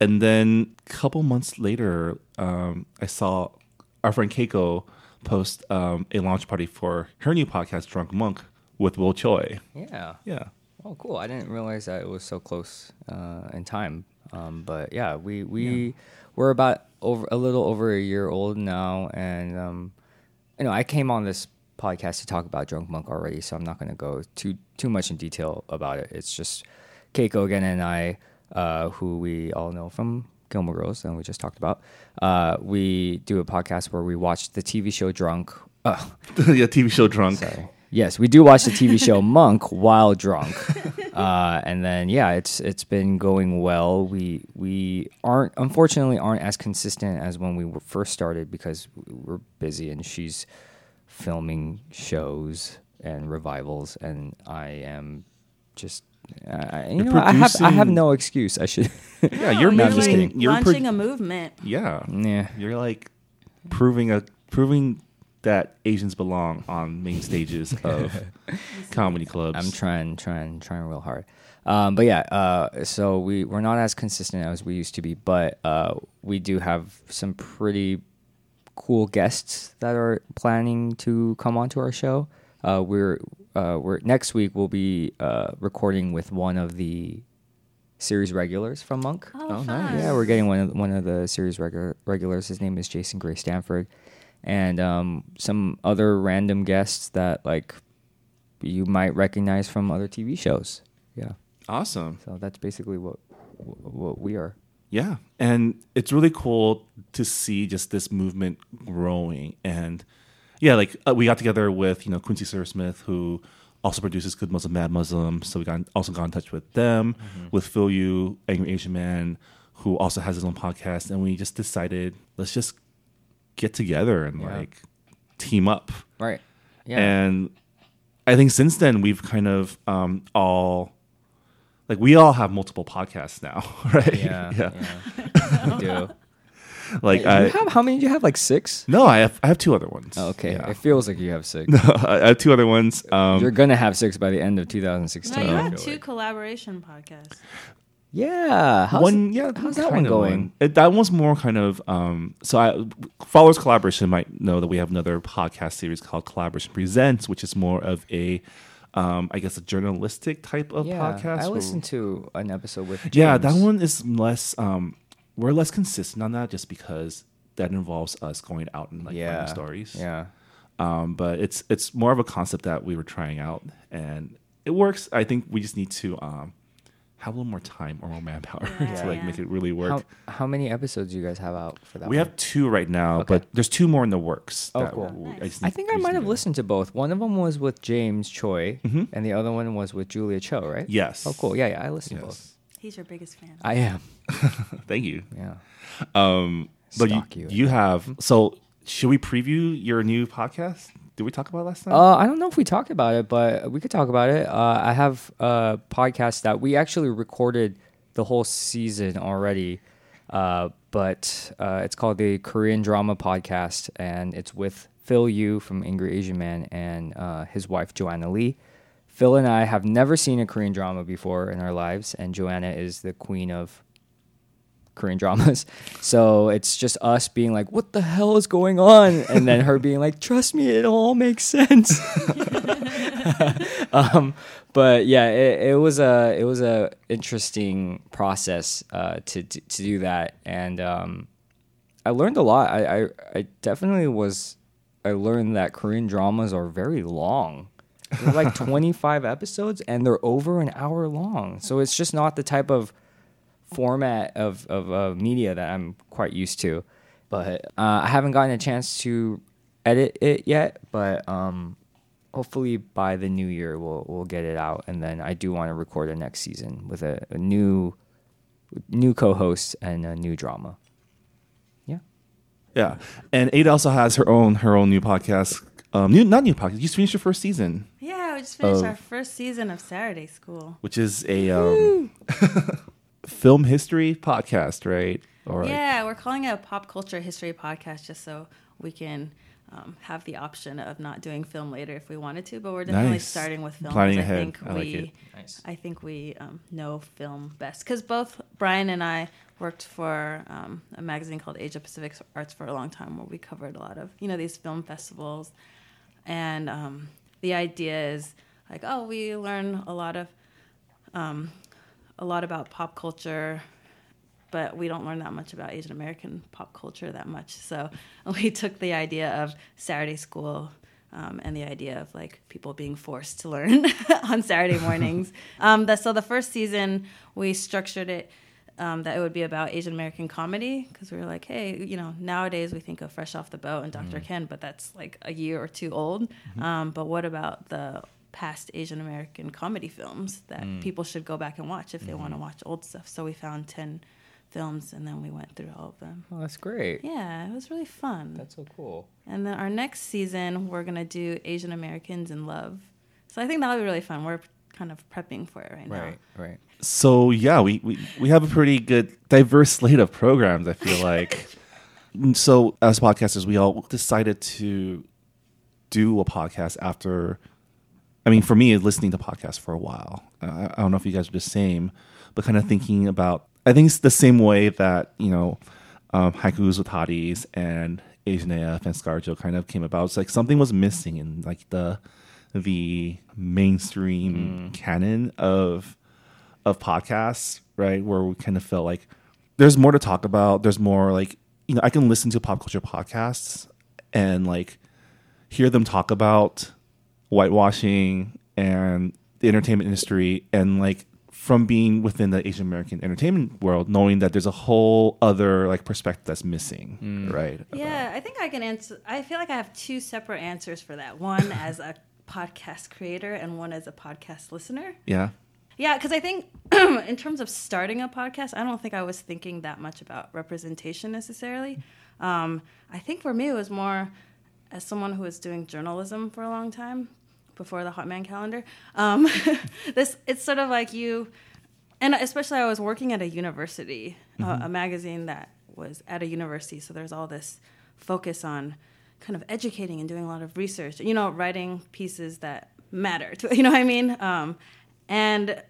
And then a couple months later, um, I saw our friend Keiko post um, a launch party for her new podcast, Drunk Monk, with Will Choi. Yeah. Yeah. Oh, cool! I didn't realize that it was so close uh, in time. Um, but yeah, we we we're about over a little over a year old now, and um, you know, I came on this podcast to talk about Drunk Monk already, so I'm not going to go too too much in detail about it. It's just Keiko again and I, uh, who we all know from Gilmore Girls, and we just talked about. Uh, we do a podcast where we watch the TV show Drunk. Uh, yeah, TV show Drunk. Sorry. Yes, we do watch the TV show Monk while drunk. Uh, and then yeah, it's it's been going well. We we aren't unfortunately aren't as consistent as when we were first started because we're busy and she's filming shows and revivals, and I am just uh, you know, I have I have no excuse. I should. Yeah, you're No, just like. You're pro- a movement. Yeah. yeah. You're like proving a proving that Asians belong on main stages of comedy clubs. I'm trying, trying, trying real hard. Um, but yeah, uh, so we we're not as consistent as we used to be, but uh, we do have some pretty cool guests that are planning to come onto our show. Uh, we're uh, we're next week we'll be uh, recording with one of the series regulars from Monk. Oh, Oh, nice. Yeah, we're getting one of one of the series regular, regulars. His name is Jason Gray Stanford, and um, some other random guests that like you might recognize from other TV shows. Yeah, awesome. so that's basically what what we are. Yeah. And it's really cool to see just this movement growing. And yeah, like uh, we got together with, you know, Quincy Surasmith, who also produces Good Muslim, Bad Muslim. So we got also got in touch with them, with Phil Yu, Angry Asian Man, who also has his own podcast. And we just decided, let's just get together and Yeah. like team up. Right. Yeah. And I think since then we've kind of um, all like we all have multiple podcasts now, right? yeah. yeah. we do. Like Do I you have how many do you have? Like six? no, I have I have two other ones. Oh, okay. Yeah. It feels like you have six. I have two other ones. Um, You're gonna have six by the end of No, 2016. you I have two like. collaboration podcasts. Yeah. How's one, yeah, how's that one of going? It, that one's more kind of um, so. I followers collaboration might know that we have another podcast series called Collaboration Presents, which is more of a, um, I guess, a journalistic type of yeah, podcast. I listened to an episode with. Yeah, that one is less. Um, we're less consistent on that, just because that involves us going out and like Yeah. finding stories. Yeah. um, but it's it's more of a concept that we were trying out, and it works. I think we just need to um, have a little more time or more manpower Yeah, to like yeah. make it really work. How, how many episodes do you guys have out for that? we one? have two right now, Okay. but there's two more in the works. Oh, that cool. we- Nice. just I think I might have to- listened to both. One of them was with James Choi, Mhm. and the other one was with Julia Cho, right? Yes. Oh, cool. Yeah, yeah. I listened to both. He's your biggest fan. I am. Thank you. Yeah. Um, but you, you. you have so. Should we preview your new podcast? Did we talk about last time? Uh, I don't know if we talked about it, but we could talk about it. Uh, I have a podcast that we actually recorded the whole season already, uh, but uh, it's called the Korean Drama Podcast, and it's with Phil Yu from Angry Asian Man and uh, his wife Joanna Lee. Phil and I have never seen a Korean drama before in our lives, and Joanna is the queen of Korean dramas. So it's just us being like, what the hell is going on? And then her being like, trust me, it all makes sense. um, but yeah, it, it was a it was a interesting process uh, to, to to do that, and um, I learned a lot. I, I I definitely was. I learned that Korean dramas are very long. They're like 25 episodes and they're over an hour long. So it's just not the type of format of, of uh, media that I'm quite used to. But uh, I haven't gotten a chance to edit it yet. But um, hopefully by the new year we'll we'll get it out. And then I do want to record a next season with a, a new new co-host and a new drama. Yeah. yeah, and Ada also has her own her own new podcast. Um, new not new podcast. You just finished your first season, Yeah, we just finished Of- our first season of Saturday School. which is a um, film history podcast, right? Or like- Yeah, we're calling it a pop culture history podcast just so we can um, have the option of not doing film later if we wanted to. But we're definitely Nice. starting with film. Planning 'cause I ahead. think I like we, it. Nice. I think we um, know film best because both Brian and I worked for um, a magazine called Asia Pacific Arts for a long time, where we covered a lot of you know these film festivals, and um, the idea is like, oh, we learn a lot of um, a lot about pop culture, but we don't learn that much about Asian American pop culture that much. So we took the idea of Saturday school um, and the idea of like people being forced to learn on Saturday mornings. um, the, so the first season we structured it. Um, that it would be about Asian American comedy because we were like, hey, you know, nowadays we think of Fresh Off the Boat and doctor Ken, but that's like a year or two old. Um, but what about the past Asian American comedy films that Mm. people should go back and watch if they want Mm-hmm. to watch old stuff. So we found 10 films and then we went through all of them. Oh, that's great. Yeah, it was really fun. That's so cool. And then our next season, we're going to do Asian Americans in Love. So I think that'll be really fun. We're kind of prepping for it right, now. Right, right. So yeah, we, we we have a pretty good diverse slate of programs. I feel like. so as podcasters, we all decided to do a podcast after. I mean, for me, listening to podcasts for a while. Uh, I don't know if you guys are the same, but kind of thinking about. I think it's the same way that you know, um, haikus with hotties and Asian AF and ScarJo kind of came about. It's like something was missing in like the the mainstream canon of of podcasts, right? Where we kind of felt like there's more to talk about. There's more like you know I can listen to pop culture podcasts and like hear them talk about whitewashing and the entertainment industry and like from being within the Asian American entertainment world, knowing that there's a whole other like perspective that's missing, right? Yeah, I think I can answer. I feel like I have two separate answers for that. One as a podcast creator and one as a podcast listener. Yeah. Yeah, because I think in terms of starting a podcast, I don't think I was thinking that much about representation necessarily. Um, I think for me, it was more as someone who was doing journalism for a long time before the Hot Man calendar. Um, this it's sort of like you, and especially I was working at a university, uh, a magazine that was at a university, so there's all this focus on kind of educating and doing a lot of research. You know, writing pieces that matter. To, you know what I mean? Um, and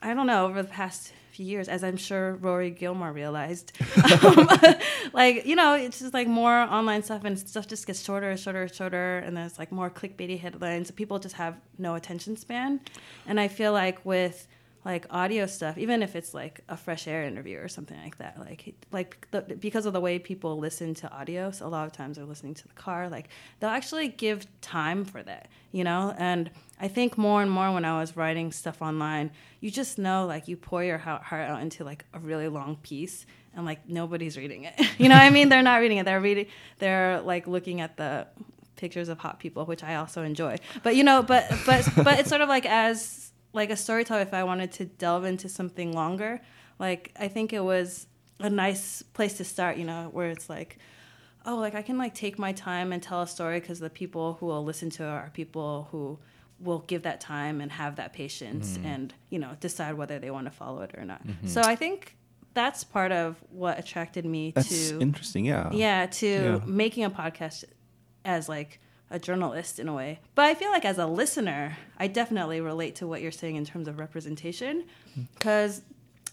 I don't know over the past years, as I'm sure Rory Gilmore realized, um, like you know, it's just like more online stuff and stuff just gets shorter and shorter and shorter, and there's like more clickbaity headlines. People just have no attention span, and I feel like with like audio stuff, even if it's like a fresh air interview or something like that, like like the, because of the way people listen to audio, so a lot of times they're listening to the car, like they'll actually give time for that, you know. And I think more and more when I was writing stuff online, you just know like you pour your heart out into like a really long piece, and like nobody's reading it. you know what I mean? They're not reading it. They're reading. They're like looking at the pictures of hot people, which I also enjoy. But you know, but but but it's sort of like as like a storyteller, if I wanted to delve into something longer, like I think it was a nice place to start. You know, where it's like, oh, like I can like take my time and tell a story because the people who will listen to it are people who will give that time and have that patience mm-hmm. and you know decide whether they want to follow it or not. Mm-hmm. So I think that's part of what attracted me That's to interesting. Yeah. yeah to Yeah. making a podcast as like a journalist in a way but i feel like as a listener i definitely relate to what you're saying in terms of representation because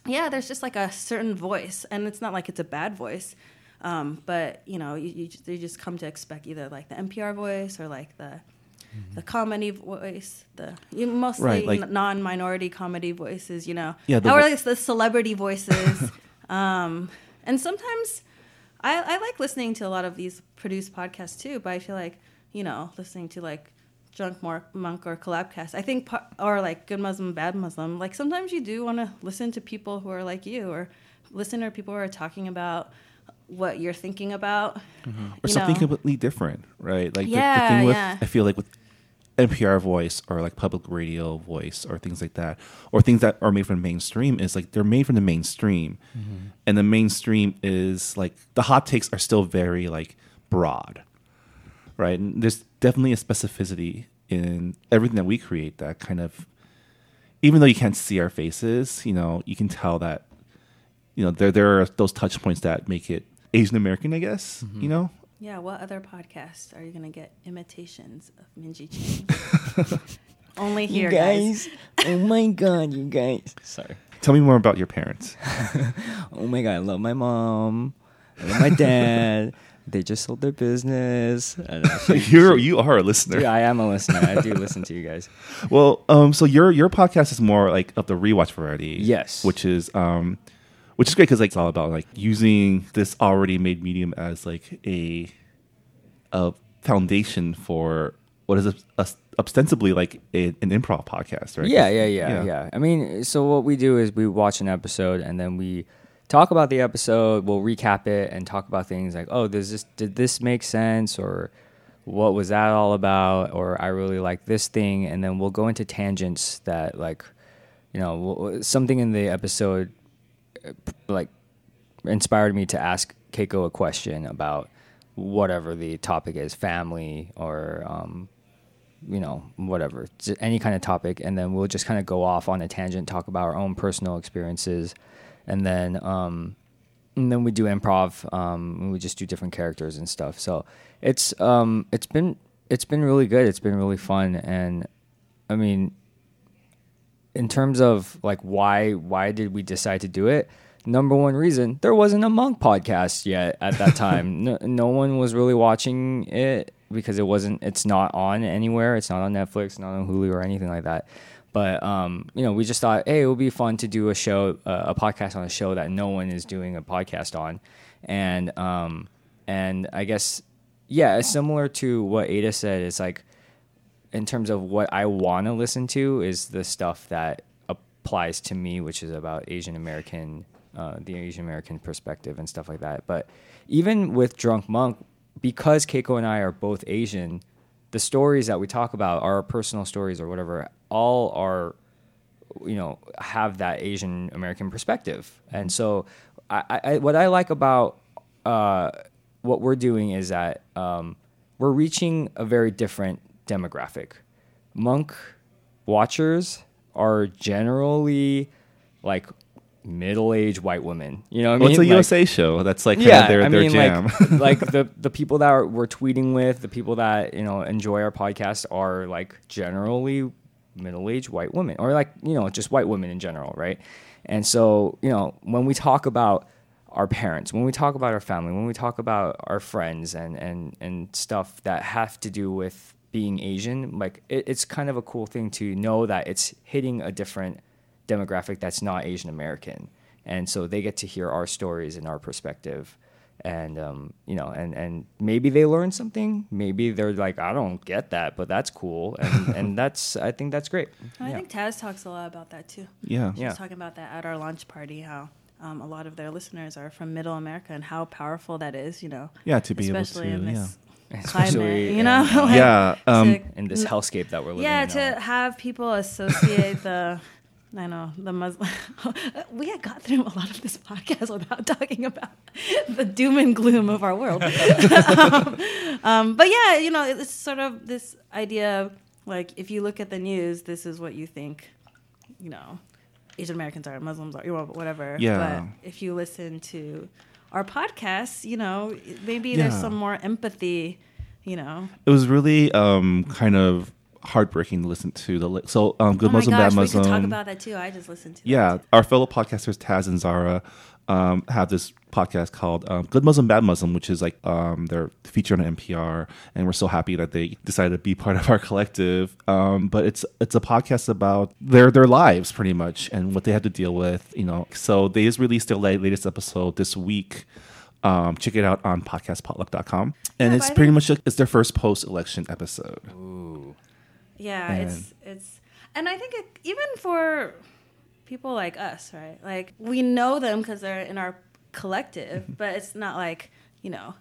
yeah there's just like a certain voice and it's not like it's a bad voice um, but you know you, you, just, you just come to expect either like the npr voice or like the the comedy voice, the you mostly Right, like- n- non-minority comedy voices, you know. Yeah, the vo- are the celebrity voices? um, and sometimes I, I like listening to a lot of these produced podcasts too, but I feel like, you know, listening to like Drunk Monk or Collabcast, I think, or like Good Muslim, Bad Muslim, like sometimes you do want to listen to people who are like you or listen to people who are talking about what you're thinking about. Mm-hmm. or you something know. completely different, right? Like the, the thing with yeah. I feel like with NPR voice or like public radio voice or things like that, or things that are made from the mainstream is like they're made from the mainstream, mm-hmm. and the mainstream is like the hot takes are still very like broad, right? And there's definitely a specificity in everything that we create that kind of, even though you can't see our faces, you know, you can tell that, you know, there there are those touch points that make it Asian American, I guess, mm-hmm. you know. Yeah, what other podcasts are you going to get imitations of Minji Chang? Only here, guys. oh my god, you guys. Sorry. Tell me more about your parents. Oh my god, I love my mom. I love my dad. They just sold their business. And I should- You're you are a listener. Yeah, I am a listener. I do listen to you guys. Well, um, so your your podcast is more like of the rewatch variety. Yes. which is um, which is great because like it's all about like using this already made medium as like a a foundation for what is a, a- ostensibly like a, an improv podcast, right? Yeah, yeah, yeah, Yeah. yeah, I mean, so what we do is we watch an episode and then we talk about the episode. We'll recap it and talk about things like, oh, does this did this make sense or what was that all about? Or i really like this thing. And then we'll go into tangents that like you know something in the episode uh, like inspired me to ask keiko a question about whatever the topic is family or um, you know whatever any kind of topic. And then we'll just kind of go off on a tangent talk about our own personal experiences and then um, and then we do improv um, and we just do different characters and stuff. So it's um, it's been it's been really good. It's been really fun. And i mean in terms of like why why did we decide to do it? Number one reason there wasn't a monk podcast yet at that time. No, no one was really watching it because it wasn't it's not on anywhere. It's not on netflix not on hulu or anything like that but um, you know we just thought hey it would be fun to do a show uh, a podcast on a show that no one is doing a podcast on and um, and i guess yeah similar to what ada said it's like in terms of what I want to listen to is the stuff that applies to me, which is about Asian American, uh, the Asian American perspective and stuff like that. But even with Drunk Monk, because Keiko and I are both Asian, the stories that we talk about, our personal stories or whatever, all are, you know, have that Asian American perspective. And so, I, I, what I like about uh, what we're doing is that um, we're reaching a very different demographic. Monk watchers are generally like middle-aged white women. You know what I Well, mean? it's a Like- USA show. That's like yeah, their, I their mean, jam. like, like the the people that are, we're tweeting with, the people that you know enjoy our podcast are like generally middle-aged white women, or like you know just white women in general, right? And so you know when we talk about our parents, when we talk about our family, when we talk about our friends and and and stuff that have to do with being Asian, like it, it's kind of a cool thing to know that it's hitting a different demographic that's not Asian American, and so they get to hear our stories and our perspective, and um, you know, and and maybe they learn something. Maybe they're like, I don't get that, but that's cool, and and that's I think that's great. I Yeah. think Taz talks a lot about that too. yeah. She Yeah. was talking about that at our launch party, how um, a lot of their listeners are from Middle America and how powerful that is, you know. Yeah, to be able especially to, in this Especially climate, you know. uh, Like, Yeah, um, to- in this hellscape that we're living yeah, in. to now. have people associate the. I know the Muslim. we had got through a lot of this podcast without talking about the doom and gloom of our world. um, um, but yeah, you know, it's sort of this idea of like if you look at the news, this is what you think. You know, Asian Americans are, Muslims are, you know, whatever. Yeah. But if you listen to our podcasts, you know, maybe Yeah. there's some more empathy. You know, It was really um, kind of heartbreaking to listen to. The li- so um, good oh my Muslim, gosh, bad Muslim. we could talk about that too. I just listened to. yeah, too. our fellow podcasters Taz and Zahra um, have this podcast called um, "Good Muslim, Bad Muslim," which is like um, they're featured on NPR, and we're so happy that they decided to be part of our collective. Um, but it's it's a podcast about their their lives pretty much and what they had to deal with. You know, so they just released their latest episode this week. Um, check it out on podcastpotluck.com. And Yeah, it's pretty think- much a, it's their first post election episode. Yeah, it's it's, and I think it, even for people like us, right? Like we know them because they're in our collective, mm-hmm. but it's not like you know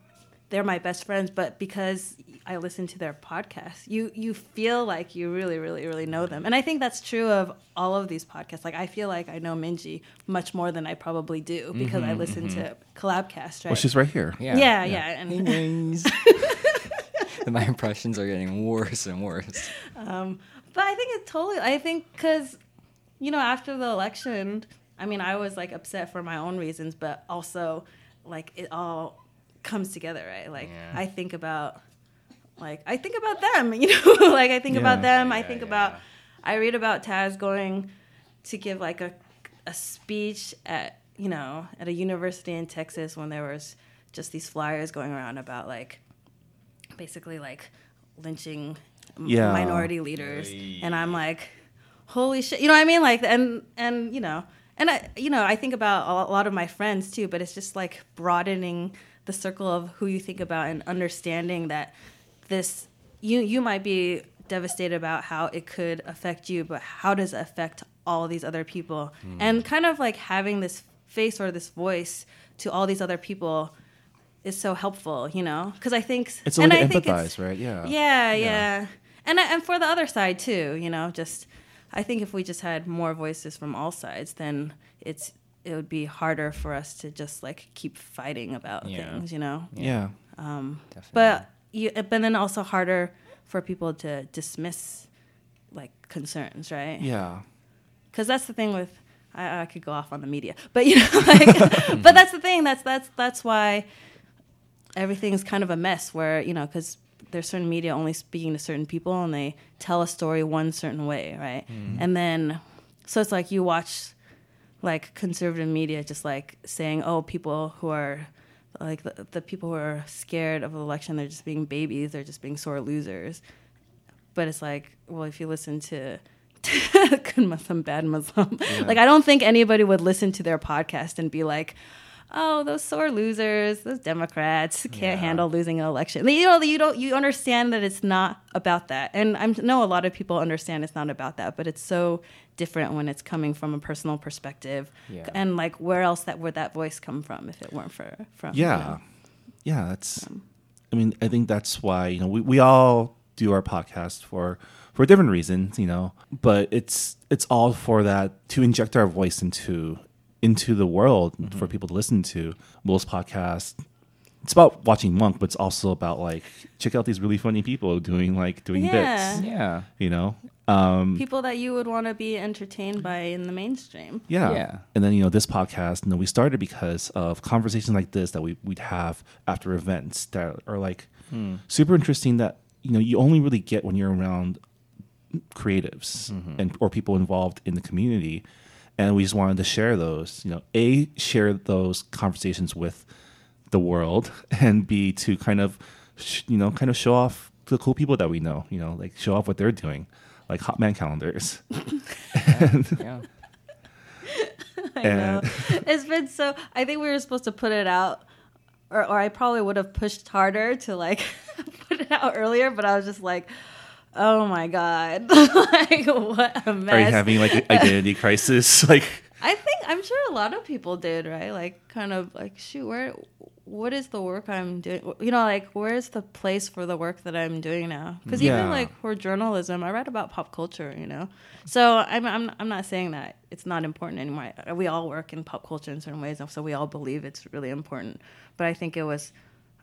they're my best friends. But because I listen to their podcast, you you feel like you really, really, really know them, and I think that's true of all of these podcasts. Like I feel like I know Minji much more than I probably do because I mm-hmm, listen mm-hmm. to Collabcast, right? Well, she's right here. Yeah. yeah, yeah, and Ding-dings. My impressions are getting worse and worse. Um, but I think it totally. I think because, you know, after the election, I mean, I was like upset for my own reasons, but also like it all comes together, right? Like Yeah. I think about, like I think about them, you know, like I think Yeah. about them. I think yeah. about. I read about Taz going to give like a a speech at you know at a university in Texas when there was just these flyers going around about like basically like lynching Yeah. minority leaders. And i'm like holy shit you know what i mean? Like and and you know and i you know i think about a lot of my friends too but it's just like broadening the circle of who you think about and understanding that this you you might be devastated about how it could affect you but how does it affect all these other people? Hmm. And kind of like having this face or this voice to all these other people is so helpful, you know, because I think It's a way and to I think empathize, it's- right? Yeah. Yeah, yeah, and I- and for the other side too, you know, just I think if we just had more voices from all sides, then it's it would be harder for us to just like keep fighting about Yeah. things, you know. Yeah. Um, Definitely. But you, but then also harder for people to dismiss like concerns, right? Yeah. because that's the thing with I, I could go off on the media, but you know, like, but that's the thing. That's that's that's why everything's kind of a mess. Where you know, because there's certain media only speaking to certain people, and they tell a story one certain way, right? Mm-hmm. And then, so it's like you watch like conservative media just like saying, oh, people who are like the, the people who are scared of the election, they're just being babies, they're just being sore losers. But it's like, well, if you listen to good Muslim, bad Muslim, like I don't think anybody would listen to their podcast and be like, oh, those sore losers, those Democrats can't handle losing an election. You know, you don't you understand that it's not about that, and I know a lot of people understand it's not about that, but it's so different when it's coming from a personal perspective, Yeah. and like where else that would that voice come from if it weren't for from you Yeah. know? Yeah, that's um, I mean, I think that's why, you know, we, we all do our podcast for for different reasons, you know, but it's it's all for that to inject our voice into into the world for mm-hmm. people to listen to. Will's podcast it's about watching Monk, but it's also about like check out these really funny people doing like doing Yeah. bits, yeah. you know. Um people that you would want to be entertained by in the mainstream. Yeah. Yeah. And then, you know, this podcast, you know, we started because of conversations like this that we, we'd have after events that are like hmm. super interesting that, you know, you only really get when you're around creatives mm-hmm. and or people involved in the community. And we just wanted to share those, you know, A, share those conversations with the world and B, to kind of, sh- you know, kind of show off the cool people that we know, you know, like show off what they're doing, like hot man calendars. Yeah. I know. It's been so. I think we were supposed to put it out, or, or I probably would have pushed harder to like put it out earlier, but I was just like, oh my god, like what a mess. Are you having like an identity crisis? Like, I think I'm sure a lot of people did, right? Like, kind of like, shoot, where, what is the work I'm doing? You know, like, where's the place for the work that I'm doing now? Because Yeah. even like for journalism, I write about pop culture, you know. So I'm, I'm, I'm not saying that it's not important anymore. We all work in pop culture in certain ways, and so we all believe it's really important. But I think it was.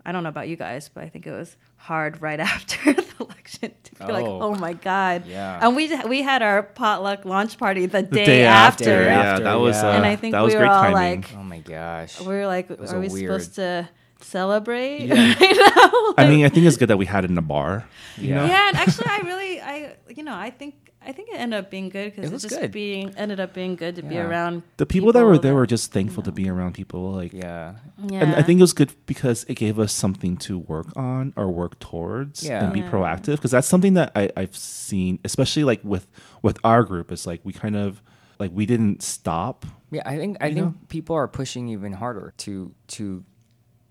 I don't know about you guys, but I think it was hard right after election to be like, Oh. "Oh my god!" Yeah. And we we had our potluck launch party the, the day, day after. after. Yeah, After, that was, yeah. uh, And I think that was we were all timing. like, Oh my gosh. we were like, are we weird- supposed to celebrate? Yeah. I mean, I think it's good that we had it in a bar. You Yeah. know? yeah, and actually, I really, I, you know, I think, I think it ended up being good because it, was just good. being ended up being good to be around The people, that were there that- were just thankful to be around people. Like, Yeah. Yeah. and I think it was good because it gave us something to work on or work towards Yeah. and be Yeah. proactive. Because that's something that I, I've seen, especially like with with our group. Is like we kind of like we didn't stop. Yeah, I think I think know? people are pushing even harder to to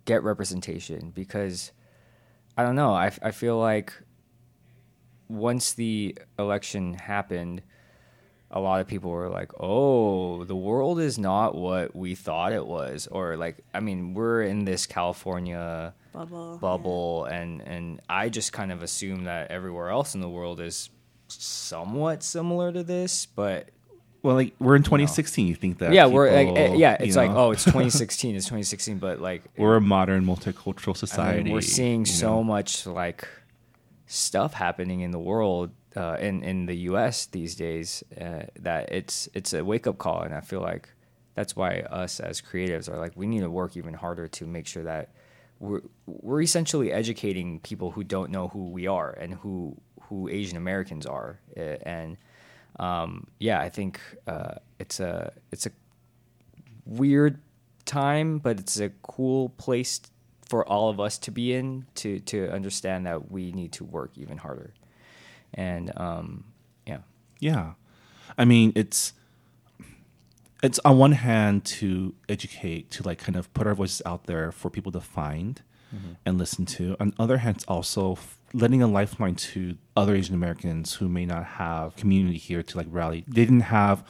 get representation because I don't know. I, I feel like once the election happened, a lot of people were like, "Oh, the world is not what we thought it was," or like, I mean, we're in this California bubble. bubble, and and I just kind of assume that everywhere else in the world is somewhat similar to this, but Well, like we're in 2016. You think that? yeah, we're like, people, eh, yeah, it's like, know, oh, it's 2016, it's 2016, but like, we're a modern multicultural I mean, society. we're seeing so know? much like stuff happening in the world, uh, in in the U.S. these days, uh, that it's it's a wake up call, and I feel like that's why us as creatives are like, we need to work even harder to make sure that we're we're essentially educating people who don't know who we are and who who Asian Americans are, and um, yeah, I think uh, it's a it's a weird time, but it's a cool place for all of us to be in to to understand that we need to work even harder. And um, yeah, Yeah. I mean, it's it's on one hand to educate, to like kind of put our voices out there for people to find and listen to. On the other hand, it's also f- letting a lifeline to other Asian Americans who may not have community here to like rally. They didn't have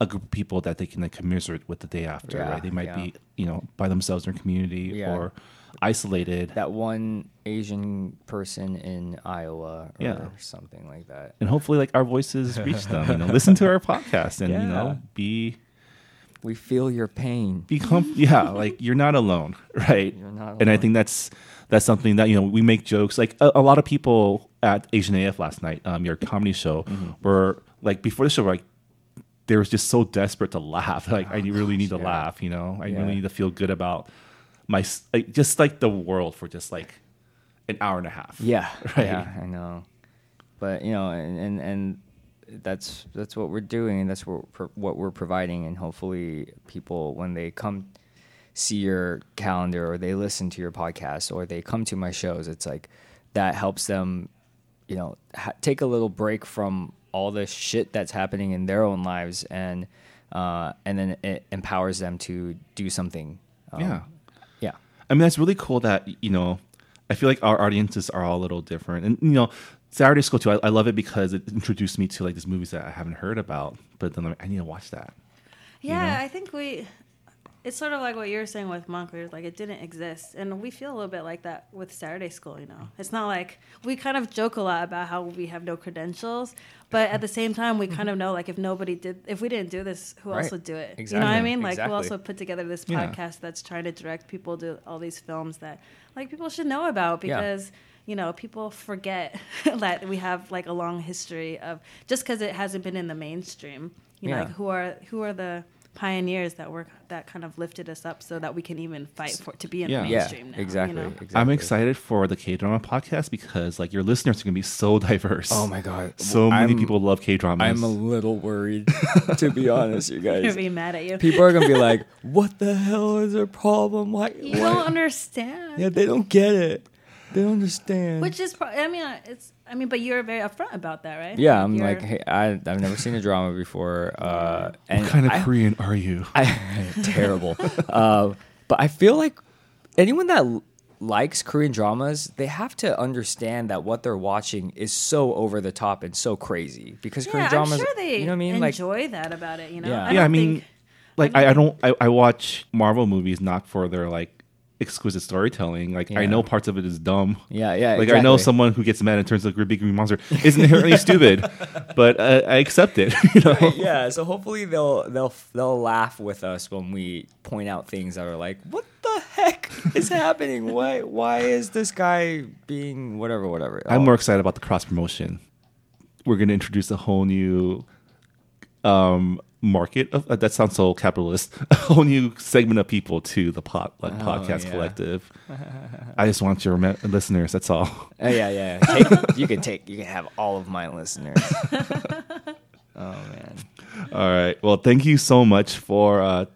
a group of people that they can like commiserate with the day after. Yeah, right? They might yeah. be you know by themselves in their community Yeah. or isolated. that one Asian person in Iowa or Yeah. something like that. and hopefully, like our voices reach them. You know, listen to our podcast and you know be We feel your pain. become yeah like you're not alone right You're not and i think that's that's something that you know we make jokes like a, a lot of people at asian af last night um your comedy show Mm-hmm. were like before the show like they were just so desperate to laugh like i really need to Oh, yeah. laugh you know i Yeah. really need to feel good about my like, just like the world for just like an hour and a half Yeah, Right. yeah, I know. But you know, and and, and that's that's what we're doing, and that's what we're, what we're providing, and hopefully, people when they come see your calendar or they listen to your podcast or they come to my shows, it's like that helps them, you know, ha- take a little break from all the shit that's happening in their own lives, and uh, and then it empowers them to do something. um, yeah yeah. I mean, that's really cool that, you know, I feel like our audiences are all a little different. And, you know, Saturday School, too, I, I love it because it introduced me to, like, these movies that I haven't heard about. But then like, I need to watch that. Yeah, know? I think we. It's sort of like what you were saying with Monk, where it's like it didn't exist, and we feel a little bit like that with Saturday School. You know, it's not like we kind of joke a lot about how we have no credentials, but at the same time, we kind of mm-hmm. know like if nobody did, if we didn't do this, who else would do it? You know what I mean? Like Exactly. who else would put together this Yeah. podcast that's trying to direct people to all these films that like people should know about Yeah. because you know people forget that we have like a long history of just because it hasn't been in the mainstream you know Yeah. like who are who are the pioneers that were that kind of lifted us up so that we can even fight for to be in Yeah. the Yeah, mainstream now, exactly, you know? exactly. I'm excited for the K drama podcast because, like, your listeners are going to be so diverse. Oh my god! So many I'm- people love K dramas. I'm a little worried, to be honest, you They're guys. be mad at you People are gonna be like, "What the hell is their problem? Why? you why- don't understand Yeah, they don't get it. They don't understand." which is pro- i mean uh, it's i mean but you're very upfront about that right yeah, I'm You're- like, hey, I, I've never seen a drama before, uh, and What kind of I, Korean are you? I, terrible. uh, but I feel like anyone that l- likes Korean dramas, they have to understand that what they're watching is so over the top and so crazy because yeah, Korean I'm dramas, sure they you know what I mean? Like, enjoy that about it you know Yeah. I yeah, I mean, think- like, I, I don't, I, I watch Marvel movies not for their, like, exquisite storytelling. Like, I know parts of it is dumb. yeah, yeah. Like I know someone who gets mad and turns into a big green monster isn't inherently stupid, but uh, I accept it. You know, yeah, so hopefully they'll they'll they'll laugh with us when we point out things that are like, what the heck is happening? Why why is this guy being whatever whatever? I'm Oh, more excited about the cross promotion. We're going to introduce a whole new um, market of uh, that sounds so capitalist. A whole new segment of people to the pot like, podcast Oh, yeah. collective. I just want your me- listeners. That's all. Oh, yeah, yeah. Take, you can take you can have all of my listeners. oh man. All right. Well, thank you so much for uh,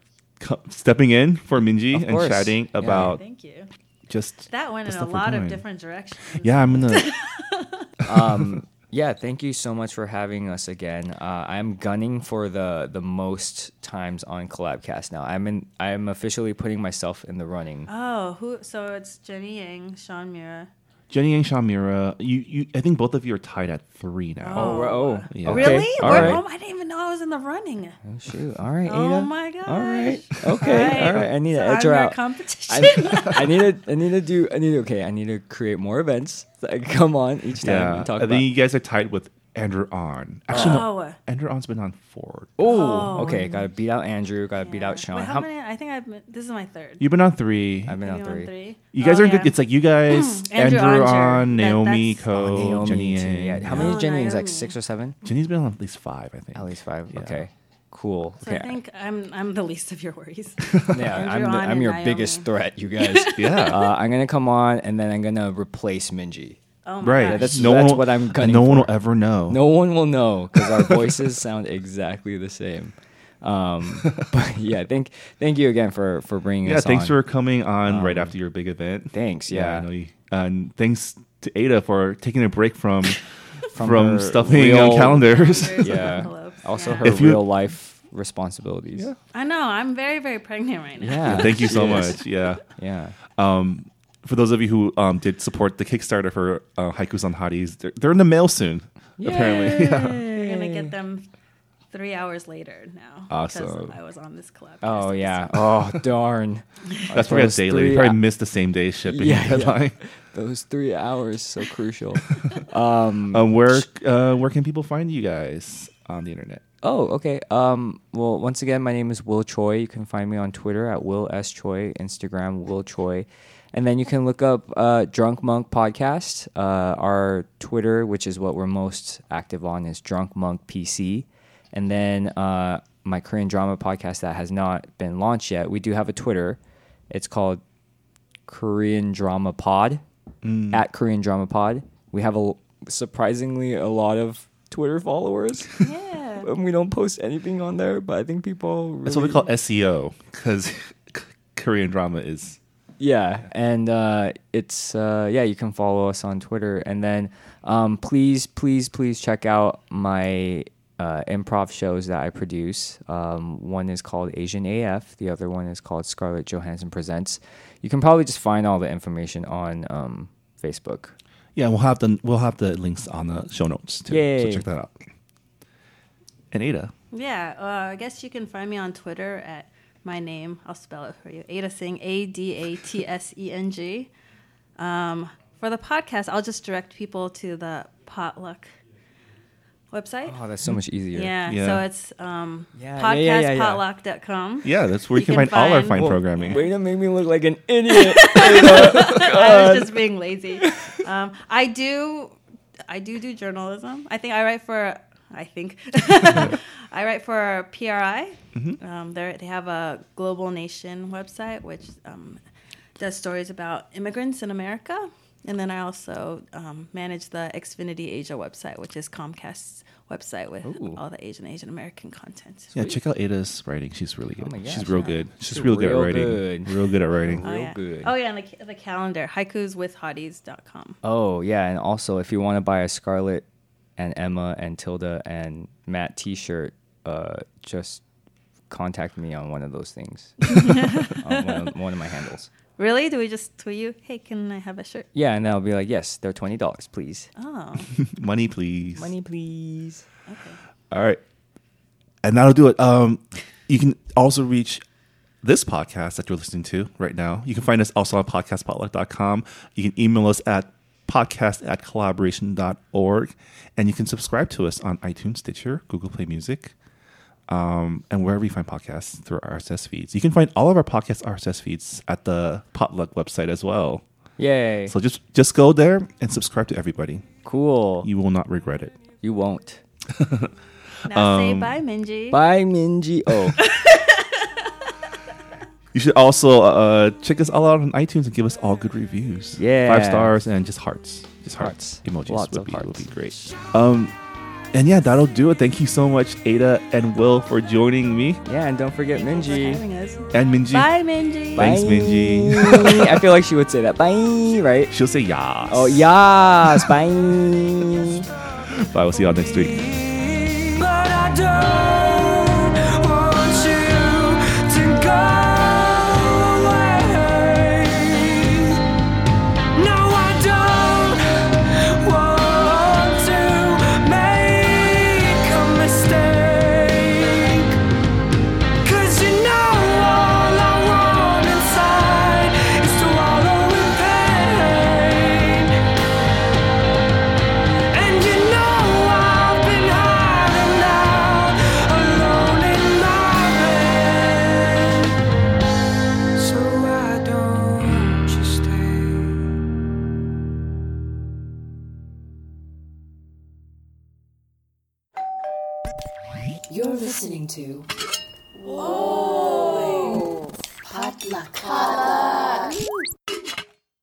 co- stepping in for Minji Of and course. chatting Yeah. about thank you just that went in a stuff we're lot of different directions Yeah, I'm gonna. um, yeah, thank you so much for having us again. Uh, I'm gunning for the the most times on Collabcast now. I'm in. I'm officially putting myself in the running. Oh, who? So it's Jenny Yang, Sean Miura. Jenny and Shamira, you, you, I think both of you are tied at three now. Oh, we're- oh, Yeah. Really? All We're- right. oh, I didn't even know I was in the running. Oh, shoot. All right, oh, Ada. Oh my gosh. All right. Okay. All right. I need to So edge I'm her out. competition. I, I need to. I need to do. I need to. Okay. I need to create more events that I can come on each time Yeah, and talk I about. think you guys are tied with Andrew Ahn. Actually, Oh. no, Andrew Ahn's been on four. oh. Oh. Okay. Got to beat out Andrew. Got to beat out Sean. Wait, how, How- many? I think I've. been- This is my third. You've been on three. I've been Maybe on I'm three. You guys Oh, are yeah. good. It's like you guys, Andrew Andrew, Onger. On, That- Naomi, that's- Co, Oh, Naomi Jenny. too. Yang. Yeah. How many Oh, Jenny is like Naomi. six or seven? Jenny's been on at least five, I think. At least five. Yeah. Okay. Cool. So okay. I think I'm. I'm the least of your worries. yeah, I'm, the, On I'm and your Naomi. biggest threat, you guys. Yeah. Uh, I'm gonna come on and then I'm gonna replace Minji. Oh my right. gosh. that's- no one will- what I'm and gunning No one will ever know. No one will know because our voices sound exactly the same. Um, but yeah, thank thank you again for for bringing Yeah. us Yeah, Thanks on. for coming on right Um, after your big event. Thanks. I Yeah. know you, and thanks to Ada for taking a break from From from, stuffing real- on calendars. Calendars. yeah. Envelopes, Also, yeah. her If you- real life responsibilities. Yeah. I know. I'm very, very pregnant right now. Yeah. Thank you so much. Yeah. Yeah. Um, for those of you who um, did support the Kickstarter for uh, Haikus on Hotties, they're, they're in the mail soon. Apparently, yeah. You're gonna get them three hours later now. Awesome. I was on this club. Oh yeah. Oh darn. That's probably a Those day late. You probably missed the same day shipping Yeah, yeah. Those three hours so crucial. um, Um, where uh, where can people find you guys on the internet? Oh, okay. Um, well, once again, my name is Will Choi. You can find me on Twitter at Will S Choi, Instagram Will Choi, and then you can look up uh, Drunk Monk Podcast. Uh, our Twitter, which is what we're most active on, is Drunk Monk PC, and then uh, my Korean drama podcast that has not been launched yet. We do have a Twitter. It's called Korean Drama Pod at Korean Drama Pod. We have a surprisingly a lot of Twitter followers. Yeah. and we don't post anything on there, but I think people. Really, That's what we call SEO because Korean drama is. Yeah, and uh, it's uh, yeah. You can follow us on Twitter, and then um, please, please, please check out my uh, improv shows that I produce. Um, one is called Asian AF. The other one is called Scarlett Johansson Presents. You can probably just find all the information on um, Facebook. Yeah, we'll have the we'll have the links on the show notes too. So check that out. And Ada, Yeah, uh, I guess you can find me on Twitter at my name. I'll spell it for you. Ada Tseng, A D A T S E N G. Um, for the podcast, I'll just direct people to the Potluck website. Oh, that's so much easier. yeah, Yeah. so it's um, Yeah, yeah, yeah, yeah, yeah. yeah, that's where you, You can, can find, all our fine Well, programming. Way to make me look like an idiot. I was just being lazy. Um, I do, I do do journalism. I think I write for. I think I write for PRI. Mm-hmm. Um, they they have a Global Nation website which um, does stories about immigrants in America, and then I also um, manage the Xfinity Asia website, which is Comcast's website with Ooh. all the Asian Asian American content. Yeah, check out Ada's writing. She's really good. my gosh, She's real yeah. good. She's, She's real good at writing. good. Real good at writing. Oh Real yeah. good. Oh yeah, and the, ca- the calendar haikuswithhotties.com. Oh yeah, and also if you want to buy a Scarlett and Emma and Tilda and Matt T-shirt, uh, just contact me on one of those things, on one of, one of my handles. Really? Do we just tweet you? Hey, can I have a shirt? Yeah, and I'll be like, yes, they're twenty dollars, please. Oh, Money, please. Money, please. okay. All right. And that'll do it. Um, you can also reach this podcast that you're listening to right now. You can find us also on podcastpotluck.com. You can email us at podcast at collaboration.org. And you can subscribe to us on iTunes, Stitcher, Google Play Music, um, and wherever you find podcasts through our RSS feeds. You can find all of our podcast RSS feeds at the Potluck website as well. Yay! So just just go there and subscribe to everybody. cool. You, You will not regret it. You won't. Now say Um, bye, Minji. Bye, Minji. Oh, You should also uh, check us all out on iTunes and give us all good reviews. Yeah. five stars and just hearts, just hearts, Hearts. emojis Lots would of be hearts. would be great. Um, and yeah, that'll do it. Thank you so much, Ada and Will, for joining me yeah, and don't forget Thank you for Minji. us. and Minji. Bye, Minji. Thanks, Minji. I feel like she would say that. Bye, right? She'll say yes. Oh, yes. Bye. Bye. We'll see y'all next week.